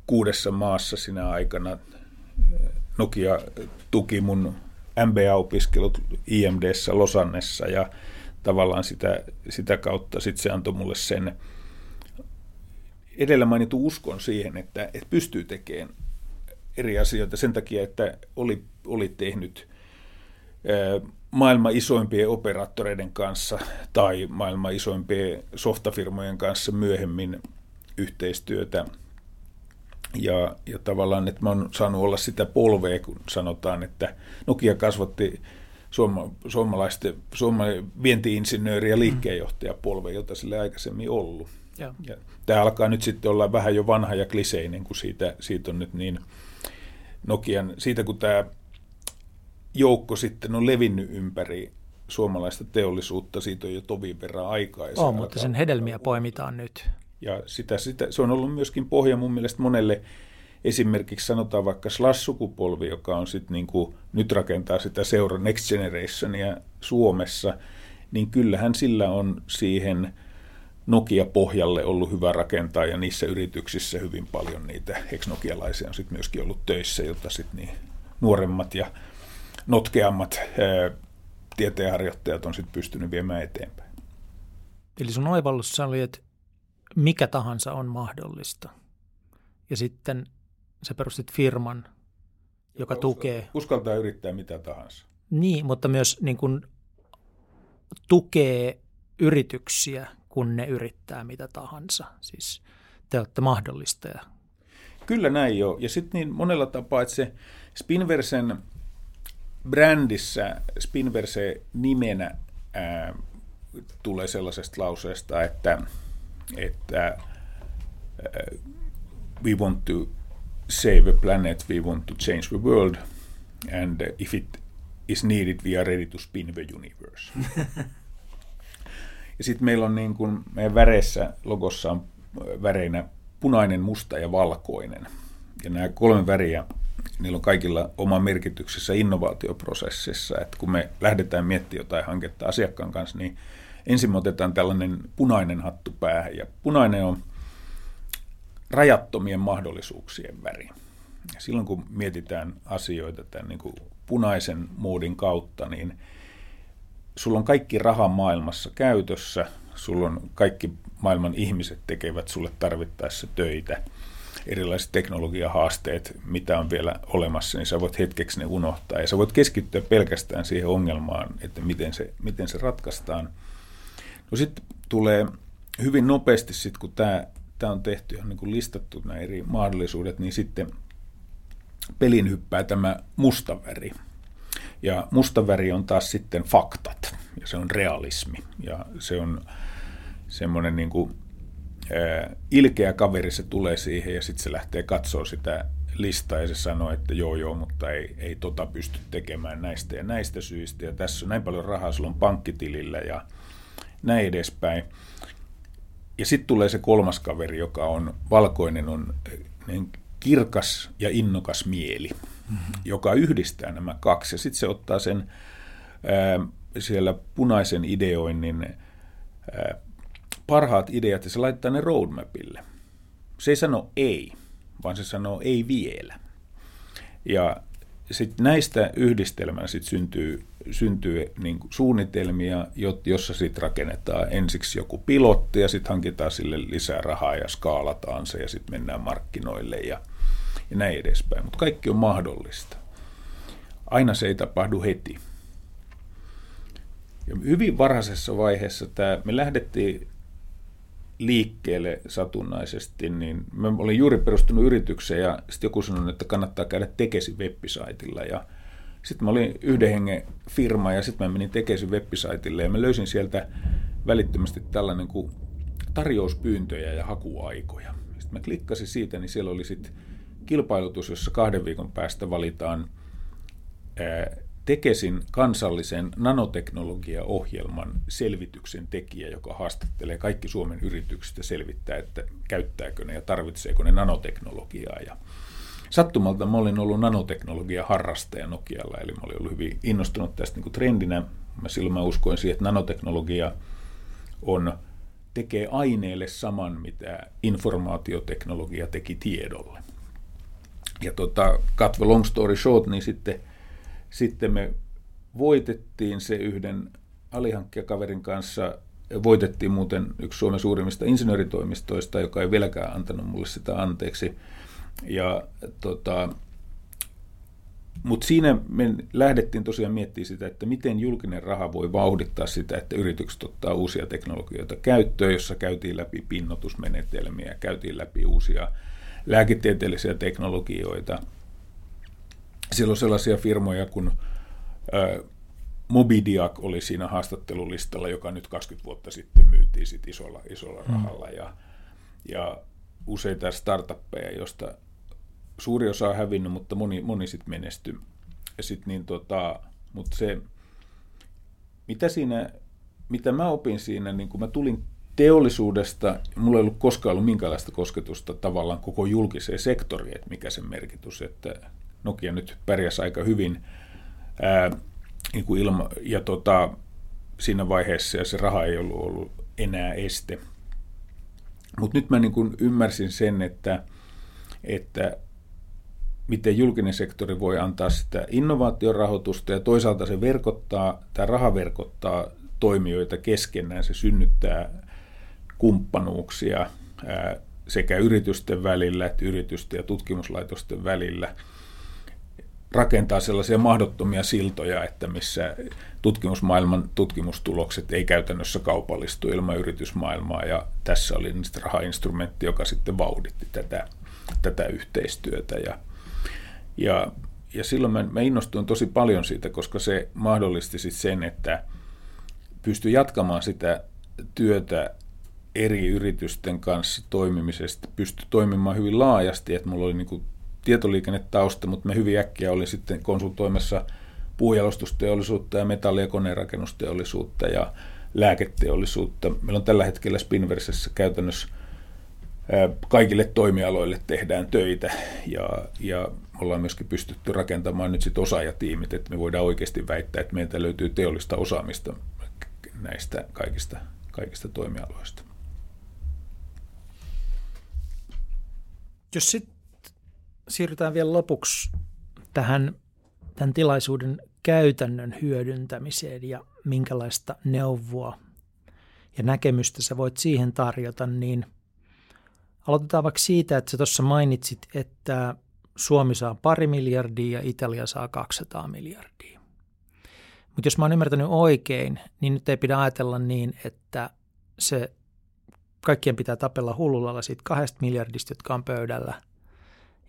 kuudessa maassa sinä aikana. Nokia tuki mun MBA-opiskelut IMDssä Losannessa ja tavallaan sitä, sitä kautta sit se antoi mulle sen edellä mainitun uskon siihen, että, että pystyy tekemään eri asioita. Sen takia, että oli, oli tehnyt maailman isoimpien operaattoreiden kanssa tai maailman isoimpien softafirmojen kanssa myöhemmin yhteistyötä – ja, ja tavallaan, että mä oon saanut olla sitä polvea, kun sanotaan, että Nokia kasvatti suoma, suomalaisten, suomalainen vientiinsinööri ja liikkeenjohtajapolve, jota sille aikaisemmin ollut. Ja. Ja tämä alkaa nyt sitten olla vähän jo vanha ja kliseinen, kun siitä, siitä on nyt niin Nokian, siitä kun tämä joukko sitten on levinnyt ympäri suomalaista teollisuutta, siitä on jo tovin verran aikaa. Oh, mutta sen hedelmiä poimitaan nyt. Ja sitä, sitä, se on ollut myöskin pohja mun mielestä monelle esimerkiksi sanotaan vaikka Slash-sukupolvi, joka on sit niin kuin, nyt rakentaa sitä seura Next Generationia Suomessa, niin kyllähän sillä on siihen Nokia-pohjalle ollut hyvä rakentaa ja niissä yrityksissä hyvin paljon niitä ex-nokialaisia on sitten myöskin ollut töissä, jotta sitten niin nuoremmat ja notkeammat ää, tieteenharjoittajat on sitten pystynyt viemään eteenpäin. Eli sun oivallus oli, että mikä tahansa on mahdollista. Ja sitten sä perustit firman, joka, joka tukee. Uskaltaa yrittää mitä tahansa. Niin, mutta myös niin kuin, tukee yrityksiä, kun ne yrittää mitä tahansa. Siis te olette mahdollistaja. Kyllä näin jo. Ja sitten niin monella tapaa, että se Spinversen brändissä, Spinverse nimenä ää, tulee sellaisesta lauseesta, että, että ää, we want to save a planet, we want to change the world, and if it is needed, we are ready to spin the universe. ja sitten meillä on niin kuin, meidän väreissä, logossa on väreinä punainen, musta ja valkoinen. Ja nämä kolme väriä, niillä on kaikilla oma merkityksessä innovaatioprosessissa. Että kun me lähdetään miettimään jotain hanketta asiakkaan kanssa, niin ensin me otetaan tällainen punainen hattu päähän. Ja punainen on rajattomien mahdollisuuksien väri. Ja silloin kun mietitään asioita tämän niin kuin punaisen muodin kautta, niin sulla on kaikki raha maailmassa käytössä, sulla on kaikki maailman ihmiset tekevät sulle tarvittaessa töitä, erilaiset teknologiahaasteet, mitä on vielä olemassa, niin sä voit hetkeksi ne unohtaa ja sä voit keskittyä pelkästään siihen ongelmaan, että miten se, miten se ratkaistaan. No sitten tulee hyvin nopeasti, sit, kun tämä tämä on tehty ja niin listattu nämä eri mahdollisuudet, niin sitten pelin hyppää tämä musta väri. Ja musta väri on taas sitten faktat ja se on realismi ja se on semmoinen niin kuin, ää, ilkeä kaveri, se tulee siihen ja sitten se lähtee katsoa sitä listaa ja se sanoo, että joo joo, mutta ei, ei tota pysty tekemään näistä ja näistä syistä ja tässä on näin paljon rahaa sulla on pankkitilillä ja näin edespäin. Ja sitten tulee se kolmas kaveri, joka on valkoinen, on niin kirkas ja innokas mieli, mm-hmm. joka yhdistää nämä kaksi. Ja sitten se ottaa sen ää, siellä punaisen ideoinnin ää, parhaat ideat ja se laittaa ne roadmapille. Se ei sano ei, vaan se sanoo ei vielä. Ja sitten näistä yhdistelmän sit syntyy syntyy niin kuin suunnitelmia, jossa sitten rakennetaan ensiksi joku pilotti ja sitten hankitaan sille lisää rahaa ja skaalataan se ja sitten mennään markkinoille ja, ja näin edespäin. Mutta kaikki on mahdollista. Aina se ei tapahdu heti. Ja hyvin varhaisessa vaiheessa tämä, me lähdettiin liikkeelle satunnaisesti, niin mä olin juuri perustunut yritykseen ja sitten joku sanoi, että kannattaa käydä Tekesin webbisaitilla ja sitten mä olin yhden hengen firma ja sitten mä menin Tekesin webbisaitille ja mä löysin sieltä välittömästi tällainen kuin tarjouspyyntöjä ja hakuaikoja. Sitten mä klikkasin siitä, niin siellä oli sitten kilpailutus, jossa kahden viikon päästä valitaan Tekesin kansallisen nanoteknologiaohjelman selvityksen tekijä, joka haastattelee kaikki Suomen yritykset ja selvittää, että käyttääkö ne ja tarvitseeko ne nanoteknologiaa. Ja sattumalta mä olin ollut nanoteknologia harrastaja Nokialla, eli mä olin ollut hyvin innostunut tästä niin kuin trendinä. Mä silloin mä uskoin siihen, että nanoteknologia on, tekee aineelle saman, mitä informaatioteknologia teki tiedolle. Ja tota, cut the long story short, niin sitten, sitten me voitettiin se yhden alihankkijakaverin kanssa voitettiin muuten yksi Suomen suurimmista insinööritoimistoista, joka ei vieläkään antanut mulle sitä anteeksi. Ja tota, mutta siinä me lähdettiin tosiaan miettimään sitä, että miten julkinen raha voi vauhdittaa sitä, että yritykset ottaa uusia teknologioita käyttöön, jossa käytiin läpi pinnotusmenetelmiä, käytiin läpi uusia lääketieteellisiä teknologioita. Siellä on sellaisia firmoja kuin Mobidiak oli siinä haastattelulistalla, joka nyt 20 vuotta sitten myytiin sit isolla, isolla mm. rahalla. Ja, ja useita startuppeja, joista suuri osa on hävinnyt, mutta moni, moni sitten menestyi. Ja sit niin tota, mutta se, mitä siinä, mitä mä opin siinä, niin kun mä tulin teollisuudesta, mulla ei ollut koskaan ollut minkäänlaista kosketusta tavallaan koko julkiseen sektoriin, että mikä sen merkitys, että Nokia nyt pärjäsi aika hyvin ää, niin kuin ilma, ja tota, siinä vaiheessa ja se raha ei ollut, ollut enää este. Mutta nyt mä niin kuin ymmärsin sen, että, että miten julkinen sektori voi antaa sitä innovaatiorahoitusta ja toisaalta se verkottaa, tämä raha verkottaa toimijoita keskenään, se synnyttää kumppanuuksia sekä yritysten välillä että yritysten ja tutkimuslaitosten välillä. rakentaa sellaisia mahdottomia siltoja, että missä tutkimusmaailman tutkimustulokset ei käytännössä kaupallistu ilman yritysmaailmaa, ja tässä oli niistä rahainstrumentti, joka sitten vauhditti tätä, tätä yhteistyötä. Ja, ja, ja silloin mä, mä innostuin tosi paljon siitä, koska se mahdollisti sitten sen, että pystyi jatkamaan sitä työtä eri yritysten kanssa toimimisesta, pystyi toimimaan hyvin laajasti, että mulla oli niin tietoliikennetausta, mutta me hyvin äkkiä olin sitten konsultoimassa puujalostusteollisuutta ja metalli- ja koneenrakennusteollisuutta ja lääketeollisuutta. Meillä on tällä hetkellä Spinversessä käytännössä kaikille toimialoille tehdään töitä ja, ja ollaan myöskin pystytty rakentamaan nyt sitten osaajatiimit, että me voidaan oikeasti väittää, että meiltä löytyy teollista osaamista näistä kaikista, kaikista toimialoista. Jos sitten siirrytään vielä lopuksi tähän tämän tilaisuuden käytännön hyödyntämiseen ja minkälaista neuvoa ja näkemystä sä voit siihen tarjota, niin aloitetaan vaikka siitä, että sä tuossa mainitsit, että Suomi saa pari miljardia ja Italia saa 200 miljardia. Mutta jos mä oon ymmärtänyt oikein, niin nyt ei pidä ajatella niin, että se kaikkien pitää tapella hullulalla siitä kahdesta miljardista, jotka on pöydällä,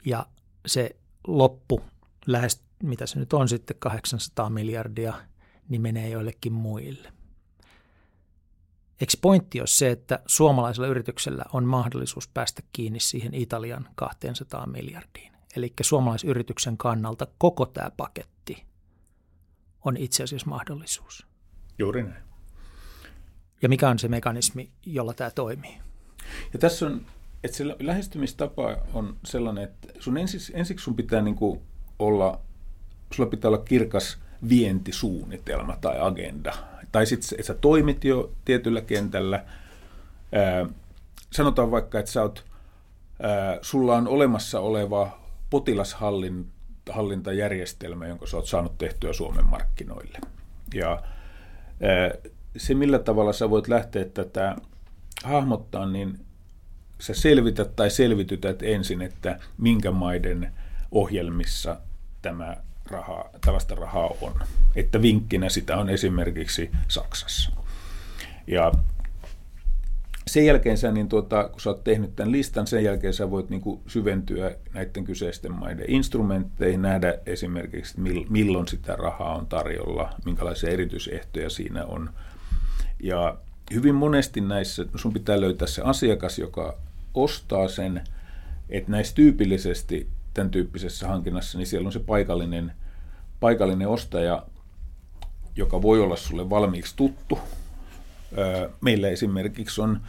ja se loppu, lähes mitä se nyt on sitten 800 miljardia, niin menee joillekin muille. Eikö pointti ole se, että suomalaisella yrityksellä on mahdollisuus päästä kiinni siihen Italian 200 miljardiin? Eli suomalaisyrityksen kannalta koko tämä paketti on itse asiassa mahdollisuus. Juuri näin. Ja mikä on se mekanismi, jolla tämä toimii? Ja tässä on, että se lähestymistapa on sellainen, että sun ensiksi, ensiksi sun pitää niin kuin olla, sulla pitää olla kirkas vientisuunnitelma tai agenda. Tai sitten, että sä toimit jo tietyllä kentällä. Ää, sanotaan vaikka, että sä oot, ää, sulla on olemassa oleva potilashallintajärjestelmä, jonka sä oot saanut tehtyä Suomen markkinoille. Ja se, millä tavalla sä voit lähteä tätä hahmottaa, niin sä selvität tai selvitytät ensin, että minkä maiden ohjelmissa tämä raha, tällaista rahaa on. Että vinkkinä sitä on esimerkiksi Saksassa. Ja sen jälkeen sä, niin tuota, kun sä oot tehnyt tämän listan, sen jälkeen sä voit niin kuin syventyä näiden kyseisten maiden instrumentteihin, nähdä esimerkiksi, milloin sitä rahaa on tarjolla, minkälaisia erityisehtoja siinä on. Ja hyvin monesti näissä, sun pitää löytää se asiakas, joka ostaa sen, että näissä tyypillisesti tämän tyyppisessä hankinnassa, niin siellä on se paikallinen, paikallinen ostaja, joka voi olla sulle valmiiksi tuttu. Meillä esimerkiksi on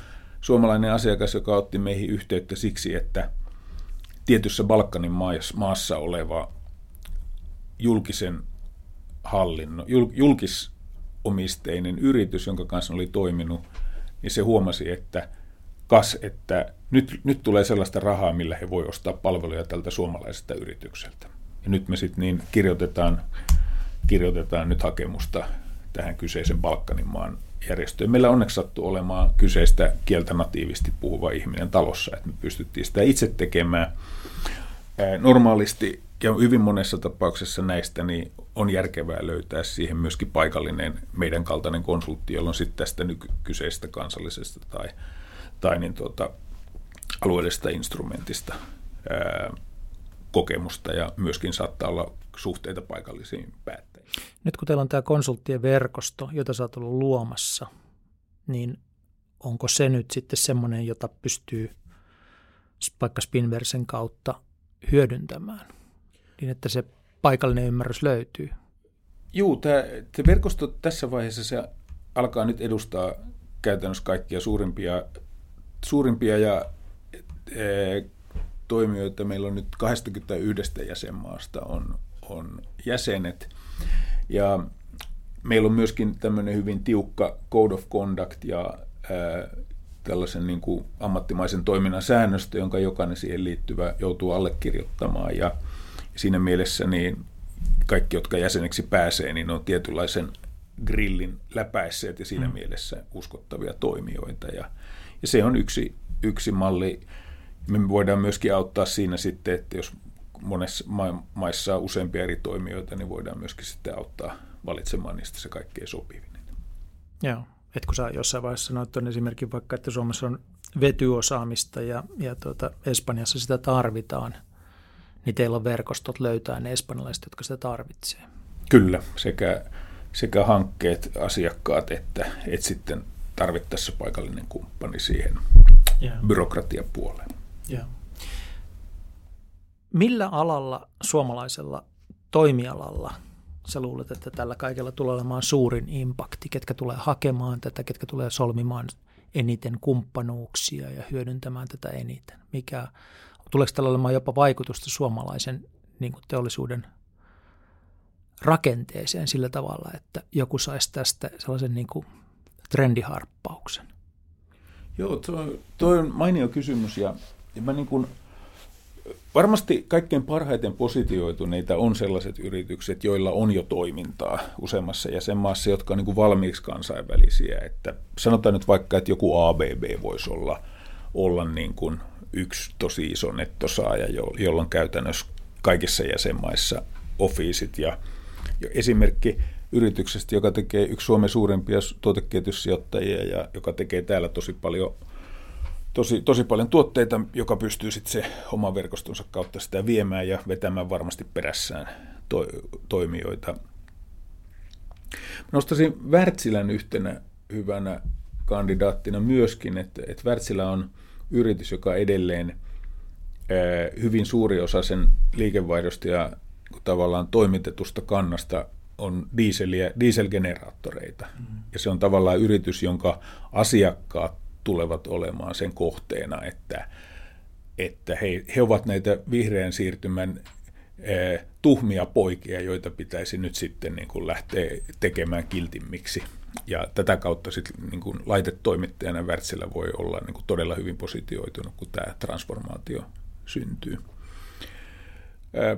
suomalainen asiakas, joka otti meihin yhteyttä siksi, että tietyssä Balkanin maassa oleva julkisen hallinnon, julkisomisteinen yritys, jonka kanssa oli toiminut, niin se huomasi, että kas, että nyt, nyt tulee sellaista rahaa, millä he voi ostaa palveluja tältä suomalaiselta yritykseltä. Ja nyt me sitten niin kirjoitetaan, kirjoitetaan nyt hakemusta tähän kyseisen Balkanin maan järjestöön. Meillä onneksi sattuu olemaan kyseistä kieltä natiivisti puhuva ihminen talossa, että me pystyttiin sitä itse tekemään. Normaalisti ja hyvin monessa tapauksessa näistä niin on järkevää löytää siihen myöskin paikallinen meidän kaltainen konsultti, jolloin sitten tästä nykyisestä kansallisesta tai, tai niin tuota, alueellisesta instrumentista ää, kokemusta ja myöskin saattaa olla suhteita paikallisiin päättäjiin. Nyt kun teillä on tämä konsulttien verkosto, jota sä oot ollut luomassa, niin onko se nyt sitten semmoinen, jota pystyy vaikka Spinversen kautta hyödyntämään, niin että se paikallinen ymmärrys löytyy? Joo, tämä, verkosto tässä vaiheessa se alkaa nyt edustaa käytännössä kaikkia suurimpia, suurimpia ja e, toimijoita. Meillä on nyt 21 jäsenmaasta on, on jäsenet. Ja meillä on myöskin tämmöinen hyvin tiukka code of conduct ja ää, tällaisen niin kuin ammattimaisen toiminnan säännöstö, jonka jokainen siihen liittyvä joutuu allekirjoittamaan. Ja siinä mielessä niin kaikki, jotka jäseneksi pääsee, niin on tietynlaisen grillin läpäisseet ja siinä mm. mielessä uskottavia toimijoita. Ja, ja se on yksi, yksi malli. Me voidaan myöskin auttaa siinä sitten, että jos monessa maissa on useampia eri toimijoita, niin voidaan myöskin sitten auttaa valitsemaan niistä se kaikkein sopivin. Joo, että kun sä jossain vaiheessa sanoit tuon esimerkin vaikka, että Suomessa on vetyosaamista ja, ja tuota, Espanjassa sitä tarvitaan, niin teillä on verkostot löytää ne espanjalaiset, jotka sitä tarvitsee. Kyllä, sekä, sekä hankkeet, asiakkaat että, että sitten tarvittaessa paikallinen kumppani siihen yeah. byrokratiapuoleen. Yeah. Millä alalla suomalaisella toimialalla sä luulet, että tällä kaikella tulee olemaan suurin impakti, ketkä tulee hakemaan tätä, ketkä tulee solmimaan eniten kumppanuuksia ja hyödyntämään tätä eniten? Mikä, tuleeko tällä olemaan jopa vaikutusta suomalaisen niin kuin teollisuuden rakenteeseen sillä tavalla, että joku saisi tästä sellaisen niin kuin trendiharppauksen? Joo, tuo, tuo on mainio kysymys ja, ja mä niin kuin – Varmasti kaikkein parhaiten positioituneita on sellaiset yritykset, joilla on jo toimintaa useammassa jäsenmaassa, jotka on niin kuin valmiiksi kansainvälisiä. Että sanotaan nyt vaikka, että joku ABB voisi olla, olla niin kuin yksi tosi iso nettosaaja, jolloin käytännössä kaikissa jäsenmaissa ofiisit ja esimerkki yrityksestä, joka tekee yksi Suomen suurimpia tuotekehityssijoittajia ja joka tekee täällä tosi paljon – tosi, tosi paljon tuotteita, joka pystyy sitten se oman verkostonsa kautta sitä viemään ja vetämään varmasti perässään to, toimijoita. Nostaisin Wärtsilän yhtenä hyvänä kandidaattina myöskin, että, että Wärtsilä on yritys, joka edelleen ää, hyvin suuri osa sen liikevaihdosta ja tavallaan toimitetusta kannasta on dieseliä, dieselgeneraattoreita. Mm. Ja se on tavallaan yritys, jonka asiakkaat tulevat olemaan sen kohteena, että, että he, he ovat näitä vihreän siirtymän eh, tuhmia poikia, joita pitäisi nyt sitten niin kuin lähteä tekemään kiltimmiksi. Ja tätä kautta sitten niin kuin laitetoimittajana Wärtsilä voi olla niin kuin todella hyvin positioitunut, kun tämä transformaatio syntyy. Eh,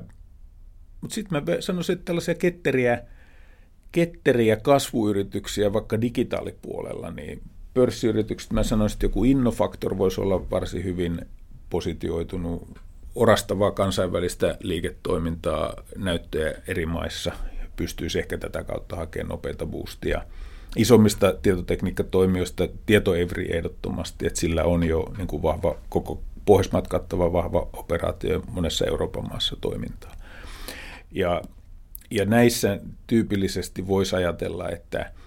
Mutta sitten mä sanoisin, että tällaisia ketteriä, ketteriä kasvuyrityksiä vaikka digitaalipuolella, niin pörssiyritykset, mä sanoisin, että joku Innofactor voisi olla varsin hyvin positioitunut orastavaa kansainvälistä liiketoimintaa näyttöjä eri maissa, pystyisi ehkä tätä kautta hakemaan nopeita boostia. Isommista tietotekniikkatoimijoista tietoevri ehdottomasti, että sillä on jo niin kuin vahva, koko Pohjoismaat kattava vahva operaatio monessa Euroopan maassa toimintaa. Ja, ja näissä tyypillisesti voisi ajatella, että –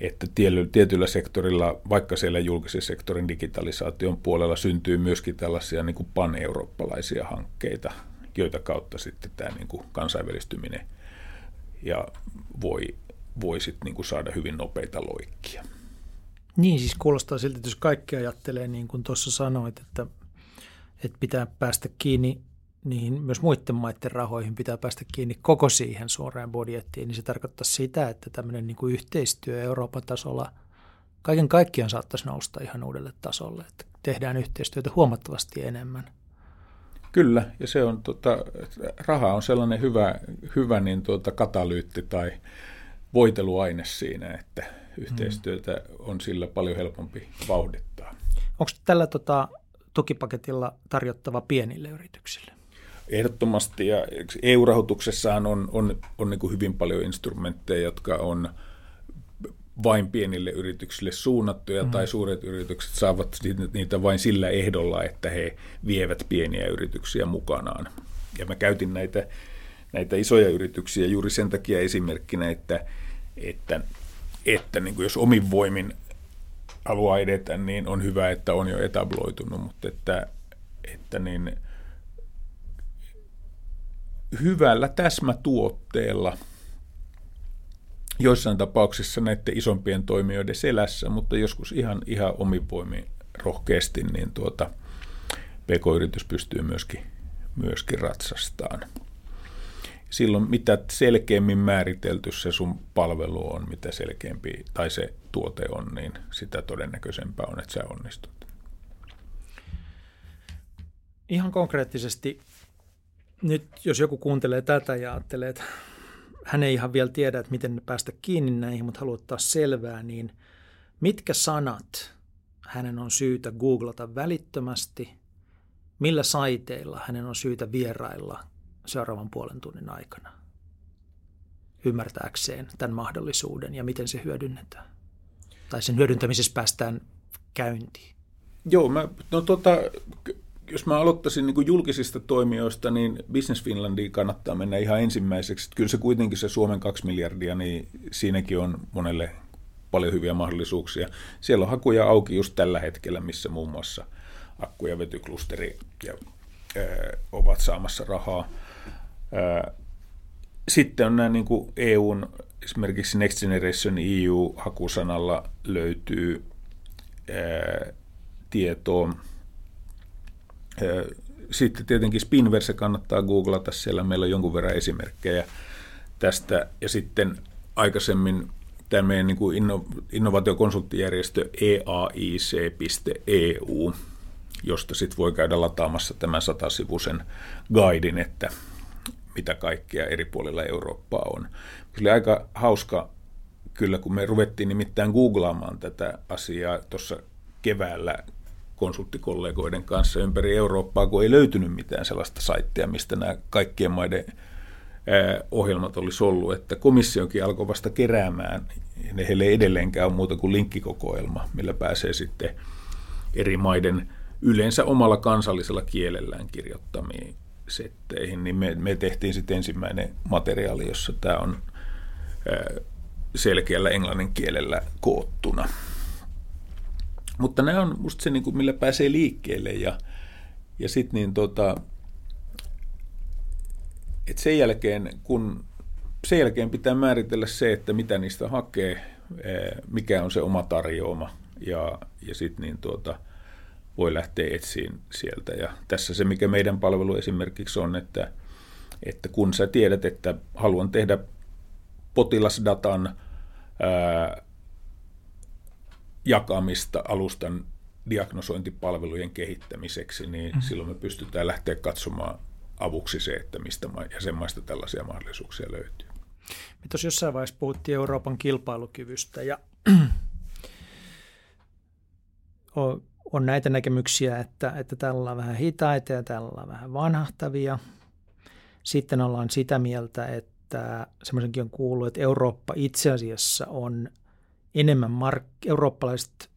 että tietyllä sektorilla, vaikka siellä julkisen sektorin digitalisaation puolella syntyy myöskin tällaisia niin kuin pan-eurooppalaisia hankkeita, joita kautta sitten tämä niin kuin kansainvälistyminen ja voi, voi sitten niin kuin saada hyvin nopeita loikkia. Niin, siis kuulostaa siltä, että jos kaikki ajattelee niin kuin tuossa sanoit, että, että pitää päästä kiinni niin myös muiden maiden rahoihin pitää päästä kiinni koko siihen suoraan budjettiin, niin se tarkoittaa sitä, että tämmöinen niin kuin yhteistyö Euroopan tasolla kaiken kaikkiaan saattaisi nousta ihan uudelle tasolle, että tehdään yhteistyötä huomattavasti enemmän. Kyllä, ja se on, tota, raha on sellainen hyvä, hyvä niin tuota, katalyytti tai voiteluaine siinä, että yhteistyötä on sillä paljon helpompi vauhdittaa. Onko tällä tota, tukipaketilla tarjottava pienille yrityksille? Ehdottomasti, ja EU-rahoituksessahan on, on, on niin kuin hyvin paljon instrumentteja, jotka on vain pienille yrityksille suunnattuja, mm. tai suuret yritykset saavat niitä vain sillä ehdolla, että he vievät pieniä yrityksiä mukanaan. Ja mä käytin näitä, näitä isoja yrityksiä juuri sen takia esimerkkinä, että, että, että niin kuin jos omin voimin haluaa edetä, niin on hyvä, että on jo etabloitunut, mutta että, että niin – hyvällä täsmätuotteella, joissain tapauksissa näiden isompien toimijoiden selässä, mutta joskus ihan, ihan omivoimin rohkeasti, niin tuota, pk-yritys pystyy myöskin, myöskin ratsastaan. Silloin mitä selkeämmin määritelty se sun palvelu on, mitä selkeämpi tai se tuote on, niin sitä todennäköisempää on, että sä onnistut. Ihan konkreettisesti nyt jos joku kuuntelee tätä ja ajattelee, että hän ei ihan vielä tiedä, että miten päästä kiinni näihin, mutta haluaa ottaa selvää, niin mitkä sanat hänen on syytä googlata välittömästi, millä saiteilla hänen on syytä vierailla seuraavan puolen tunnin aikana ymmärtääkseen tämän mahdollisuuden ja miten se hyödynnetään? Tai sen hyödyntämisessä päästään käyntiin? Joo, mä, no tota, jos mä aloittaisin niin julkisista toimijoista, niin Business Finlandiin kannattaa mennä ihan ensimmäiseksi. Kyllä se kuitenkin se Suomen kaksi miljardia, niin siinäkin on monelle paljon hyviä mahdollisuuksia. Siellä on hakuja auki just tällä hetkellä, missä muun muassa akku- ja vetyklusteri ja, ää, ovat saamassa rahaa. Ää, sitten on nämä niin kuin EUn, esimerkiksi Next Generation EU-hakusanalla löytyy ää, tietoa. Sitten tietenkin Spinverse kannattaa googlata, siellä meillä on jonkun verran esimerkkejä tästä. Ja sitten aikaisemmin tämä meidän niin kuin inno, innovaatiokonsulttijärjestö eaic.eu, josta sitten voi käydä lataamassa tämän satasivuisen guidin, että mitä kaikkea eri puolilla Eurooppaa on. Se oli aika hauska kyllä, kun me ruvettiin nimittäin googlaamaan tätä asiaa tuossa keväällä konsulttikollegoiden kanssa ympäri Eurooppaa, kun ei löytynyt mitään sellaista saittia, mistä nämä kaikkien maiden ohjelmat olisi ollut, että komissiokin alkoi vasta keräämään, ne heille ei edelleenkään ole muuta kuin linkkikokoelma, millä pääsee sitten eri maiden yleensä omalla kansallisella kielellään kirjoittamiin setteihin, niin me, me tehtiin sitten ensimmäinen materiaali, jossa tämä on selkeällä englannin kielellä koottuna. Mutta nämä on musta se, niin kuin, millä pääsee liikkeelle ja, ja sitten niin tota, et sen jälkeen, kun sen jälkeen pitää määritellä se, että mitä niistä hakee, mikä on se oma tarjoama ja, ja sitten niin tuota, voi lähteä etsiin sieltä. Ja tässä se, mikä meidän palvelu esimerkiksi on, että, että kun sä tiedät, että haluan tehdä potilasdatan ää, jakamista alustan diagnosointipalvelujen kehittämiseksi, niin mm-hmm. silloin me pystytään lähteä katsomaan avuksi se, että mistä jäsenmaista tällaisia mahdollisuuksia löytyy. Me tuossa jossain vaiheessa puhuttiin Euroopan kilpailukyvystä ja on näitä näkemyksiä, että, että tällä on vähän hitaita ja tällä on vähän vanhahtavia. Sitten ollaan sitä mieltä, että semmoisenkin on kuullut, että Eurooppa itse asiassa on enemmän mark- eurooppalaiset,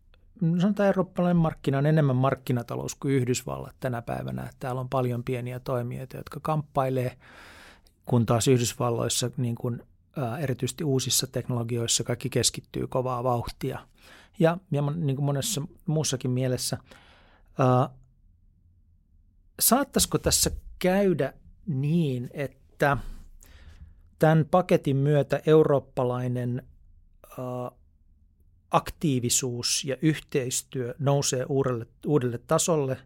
sanotaan eurooppalainen markkina on enemmän markkinatalous kuin Yhdysvallat tänä päivänä. Täällä on paljon pieniä toimijoita, jotka kamppailee, kun taas Yhdysvalloissa niin kuin, ää, erityisesti uusissa teknologioissa kaikki keskittyy kovaa vauhtia. Ja, ja niin kuin monessa muussakin mielessä, ää, saattaisiko tässä käydä niin, että tämän paketin myötä eurooppalainen aktiivisuus ja yhteistyö nousee uudelle, uudelle tasolle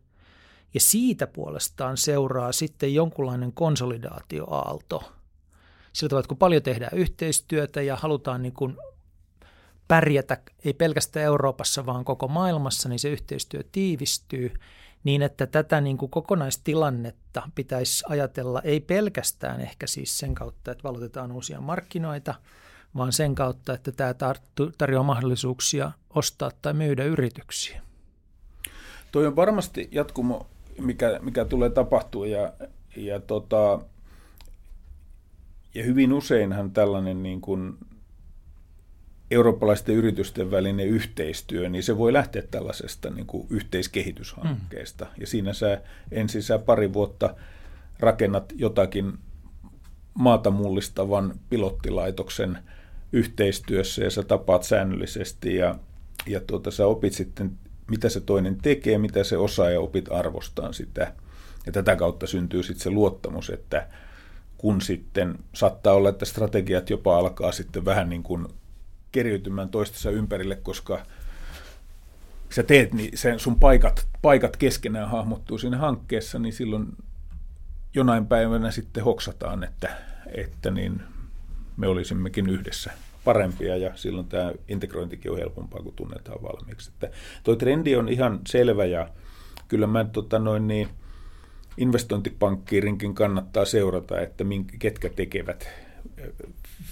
ja siitä puolestaan seuraa sitten jonkunlainen konsolidaatioaalto. Sillä tavalla, että kun paljon tehdään yhteistyötä ja halutaan niin kuin pärjätä ei pelkästään Euroopassa, vaan koko maailmassa, niin se yhteistyö tiivistyy niin, että tätä niin kuin kokonaistilannetta pitäisi ajatella ei pelkästään ehkä siis sen kautta, että valotetaan uusia markkinoita – vaan sen kautta, että tämä tarjoaa mahdollisuuksia ostaa tai myydä yrityksiä. Toi on varmasti jatkumo, mikä, mikä tulee tapahtua ja, ja, tota, ja hyvin useinhan tällainen niin kuin eurooppalaisten yritysten välinen yhteistyö, niin se voi lähteä tällaisesta niin kuin yhteiskehityshankkeesta. Mm. Ja siinä sä ensin sä pari vuotta rakennat jotakin maata mullistavan pilottilaitoksen – yhteistyössä ja sä tapaat säännöllisesti ja, ja tuota, sä opit sitten, mitä se toinen tekee, mitä se osaa ja opit arvostaan sitä. Ja tätä kautta syntyy sitten se luottamus, että kun sitten saattaa olla, että strategiat jopa alkaa sitten vähän niin kuin keriytymään toistensa ympärille, koska sä teet, niin sen sun paikat, paikat keskenään hahmottuu siinä hankkeessa, niin silloin jonain päivänä sitten hoksataan, että, että niin olisimmekin yhdessä parempia ja silloin tämä integrointikin on helpompaa, kun tunnetaan valmiiksi. Että toi trendi on ihan selvä ja kyllä mä tota noin niin, investointipankkiirinkin kannattaa seurata, että minkä, ketkä tekevät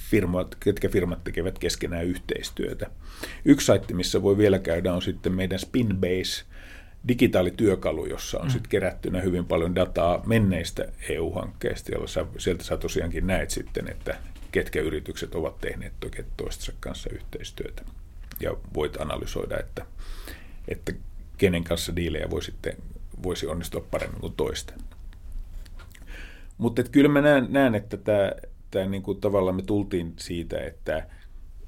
firmat, ketkä firmat tekevät keskenään yhteistyötä. Yksi saitti, missä voi vielä käydä, on sitten meidän Spinbase digitaalityökalu, jossa on mm. sitten kerättynä hyvin paljon dataa menneistä EU-hankkeista, jolla sä, sieltä sä tosiaankin näet sitten, että ketkä yritykset ovat tehneet toistensa kanssa yhteistyötä. Ja voit analysoida, että, että kenen kanssa diilejä voi sitten, voisi onnistua paremmin kuin toisten. Mutta kyllä mä näen, näen että tämä, tämä niin kuin tavallaan me tultiin siitä, että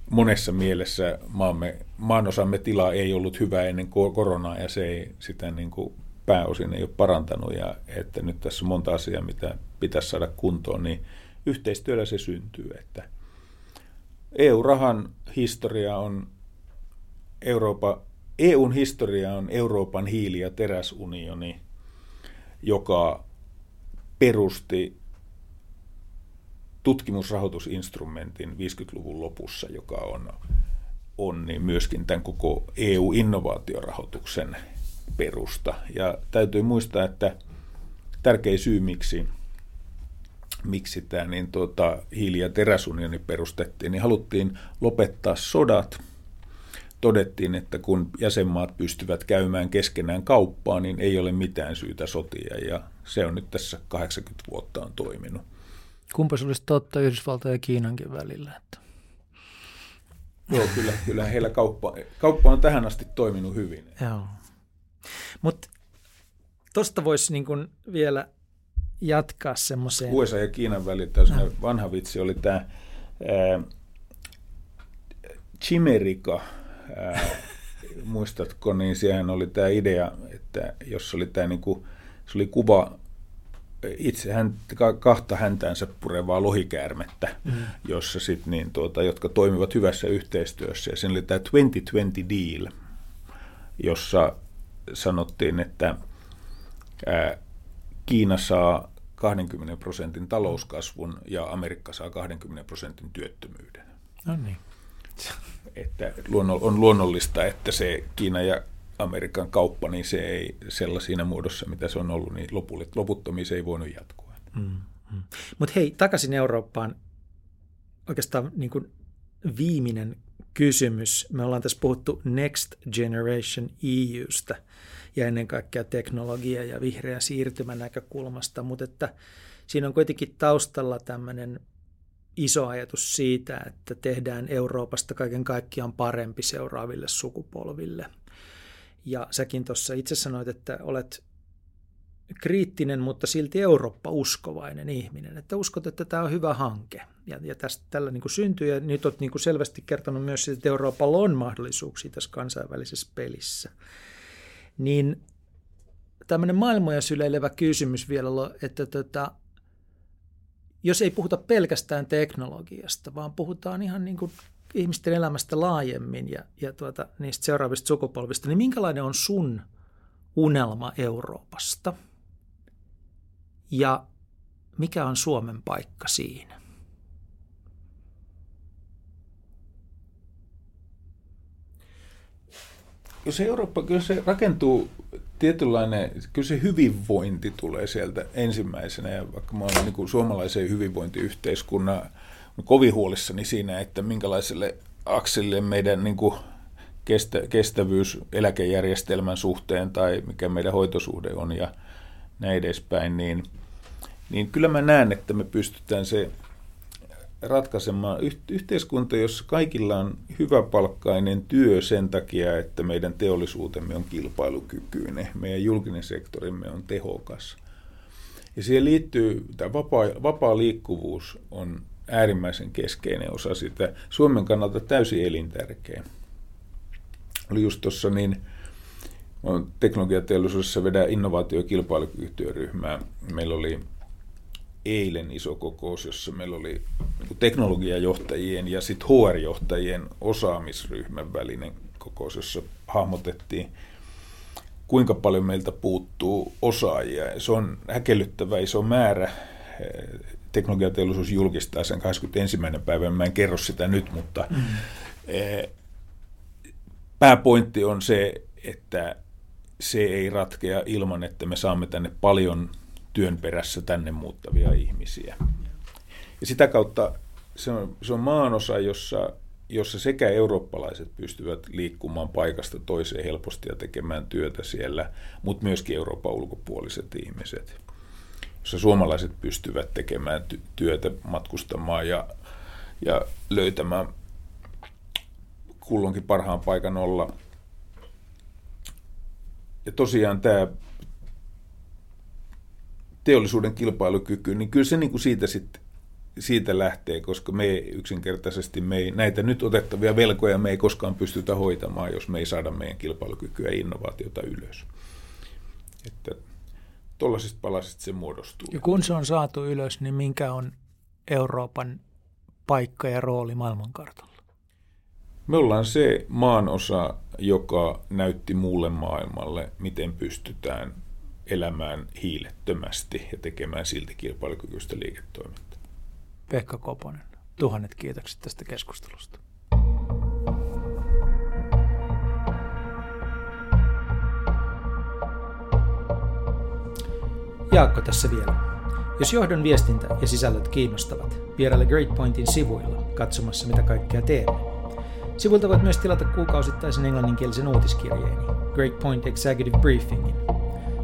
monessa mielessä maamme, maanosamme tila ei ollut hyvä ennen koronaa ja se ei sitä niin kuin pääosin ei ole parantanut ja että nyt tässä on monta asiaa, mitä pitäisi saada kuntoon, niin yhteistyöllä se syntyy. Että EU-rahan historia on Eurooppa, EUn historia on Euroopan hiili- ja teräsunioni, joka perusti tutkimusrahoitusinstrumentin 50-luvun lopussa, joka on, on niin myöskin tämän koko EU-innovaatiorahoituksen perusta. Ja täytyy muistaa, että tärkein syy, miksi, miksi tämä niin tuota, hiili- ja teräsunioni perustettiin, niin haluttiin lopettaa sodat. Todettiin, että kun jäsenmaat pystyvät käymään keskenään kauppaa, niin ei ole mitään syytä sotia, ja se on nyt tässä 80 vuotta on toiminut. Kumpa se olisi totta Yhdysvaltojen ja Kiinankin välillä? Että. Joo, kyllä, kyllä heillä kauppa, kauppa on tähän asti toiminut hyvin. Joo. Mutta tuosta voisi niin vielä jatkaa semmoiseen. USA ja Kiinan välillä no. vanha vitsi oli tämä Chimerika, ää, muistatko, niin siihen oli tämä idea, että jos oli tämä niinku, se oli kuva itse hän, kahta häntäänsä purevaa lohikäärmettä, mm. jossa sit, niin, tuota, jotka toimivat hyvässä yhteistyössä. Ja siinä oli tämä 2020 deal, jossa sanottiin, että ää, Kiina saa 20 prosentin talouskasvun ja Amerikka saa 20 prosentin työttömyyden. No niin. Että on luonnollista, että se Kiina ja Amerikan kauppa, niin se ei sellaisina muodossa, mitä se on ollut, niin loputtomiin se ei voinut jatkua. Mm, mm. Mutta hei, takaisin Eurooppaan. Oikeastaan niin kuin viimeinen kysymys. Me ollaan tässä puhuttu Next Generation EUsta ja ennen kaikkea teknologia- ja vihreä siirtymän näkökulmasta, mutta että siinä on kuitenkin taustalla tämmöinen iso ajatus siitä, että tehdään Euroopasta kaiken kaikkiaan parempi seuraaville sukupolville – ja säkin tuossa itse sanoit, että olet kriittinen, mutta silti Eurooppa-uskovainen ihminen, että uskot, että tämä on hyvä hanke. Ja, ja tästä tällä niin kuin syntyy, ja nyt olet niin kuin selvästi kertonut myös että Euroopalla on mahdollisuuksia tässä kansainvälisessä pelissä. Niin tämmöinen maailmoja syleilevä kysymys vielä, että tota, jos ei puhuta pelkästään teknologiasta, vaan puhutaan ihan niin kuin ihmisten elämästä laajemmin ja, ja tuota, niistä seuraavista sukupolvista, niin minkälainen on sun unelma Euroopasta? Ja mikä on Suomen paikka siinä? Jos Eurooppa, kyllä se rakentuu tietynlainen, kyllä se hyvinvointi tulee sieltä ensimmäisenä, ja vaikka mä olen niin suomalaisen hyvinvointiyhteiskunnan kovin huolissani siinä, että minkälaiselle akselille meidän niin kuin kestä, kestävyys eläkejärjestelmän suhteen tai mikä meidän hoitosuhde on ja näin edespäin, niin, niin kyllä mä näen, että me pystytään se ratkaisemaan yhteiskunta, jossa kaikilla on hyväpalkkainen työ sen takia, että meidän teollisuutemme on kilpailukykyinen, meidän julkinen sektorimme on tehokas. Ja siihen liittyy, tämä vapaa, vapaa liikkuvuus on äärimmäisen keskeinen osa sitä. Suomen kannalta täysin elintärkeä. Oli just tuossa niin, teknologiateollisuudessa vedä innovaatio- ja kilpailukykytyöryhmää. Meillä oli eilen iso kokous, jossa meillä oli niin teknologiajohtajien ja sitten HR-johtajien osaamisryhmän välinen kokous, jossa hahmotettiin, kuinka paljon meiltä puuttuu osaajia. Se on häkellyttävä iso määrä teknologiateollisuus julkistaa sen 21. päivän. Mä en kerro sitä nyt, mutta mm. Eh, pääpointti on se, että se ei ratkea ilman, että me saamme tänne paljon työn perässä tänne muuttavia ihmisiä. Ja sitä kautta se on, se on maanosa, jossa jossa sekä eurooppalaiset pystyvät liikkumaan paikasta toiseen helposti ja tekemään työtä siellä, mutta myöskin Euroopan ulkopuoliset ihmiset, jossa suomalaiset pystyvät tekemään työtä, matkustamaan ja, ja löytämään kulloinkin parhaan paikan olla. Ja tosiaan tämä teollisuuden kilpailukyky, niin kyllä se niin kuin siitä sitten siitä lähtee, koska me yksinkertaisesti me ei, näitä nyt otettavia velkoja me ei koskaan pystytä hoitamaan, jos me ei saada meidän kilpailukykyä ja innovaatiota ylös. Että tuollaisista palasista se muodostuu. Ja kun se on saatu ylös, niin minkä on Euroopan paikka ja rooli maailmankartalla? Me ollaan se maanosa, joka näytti muulle maailmalle, miten pystytään elämään hiilettömästi ja tekemään silti kilpailukykyistä liiketoimintaa. Pekka Koponen, tuhannet kiitokset tästä keskustelusta. Jaakko tässä vielä. Jos johdon viestintä ja sisällöt kiinnostavat, vieraile Great Pointin sivuilla katsomassa mitä kaikkea teemme. Sivuilta voit myös tilata kuukausittaisen englanninkielisen uutiskirjeeni, Great Point Executive Briefingin.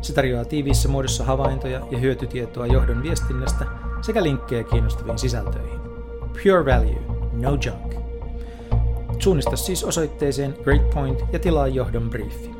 Se tarjoaa tiiviissä muodossa havaintoja ja hyötytietoa johdon viestinnästä sekä linkkejä kiinnostaviin sisältöihin. Pure Value, no junk. Suunnista siis osoitteeseen Great Point ja tilaa johdon briefi.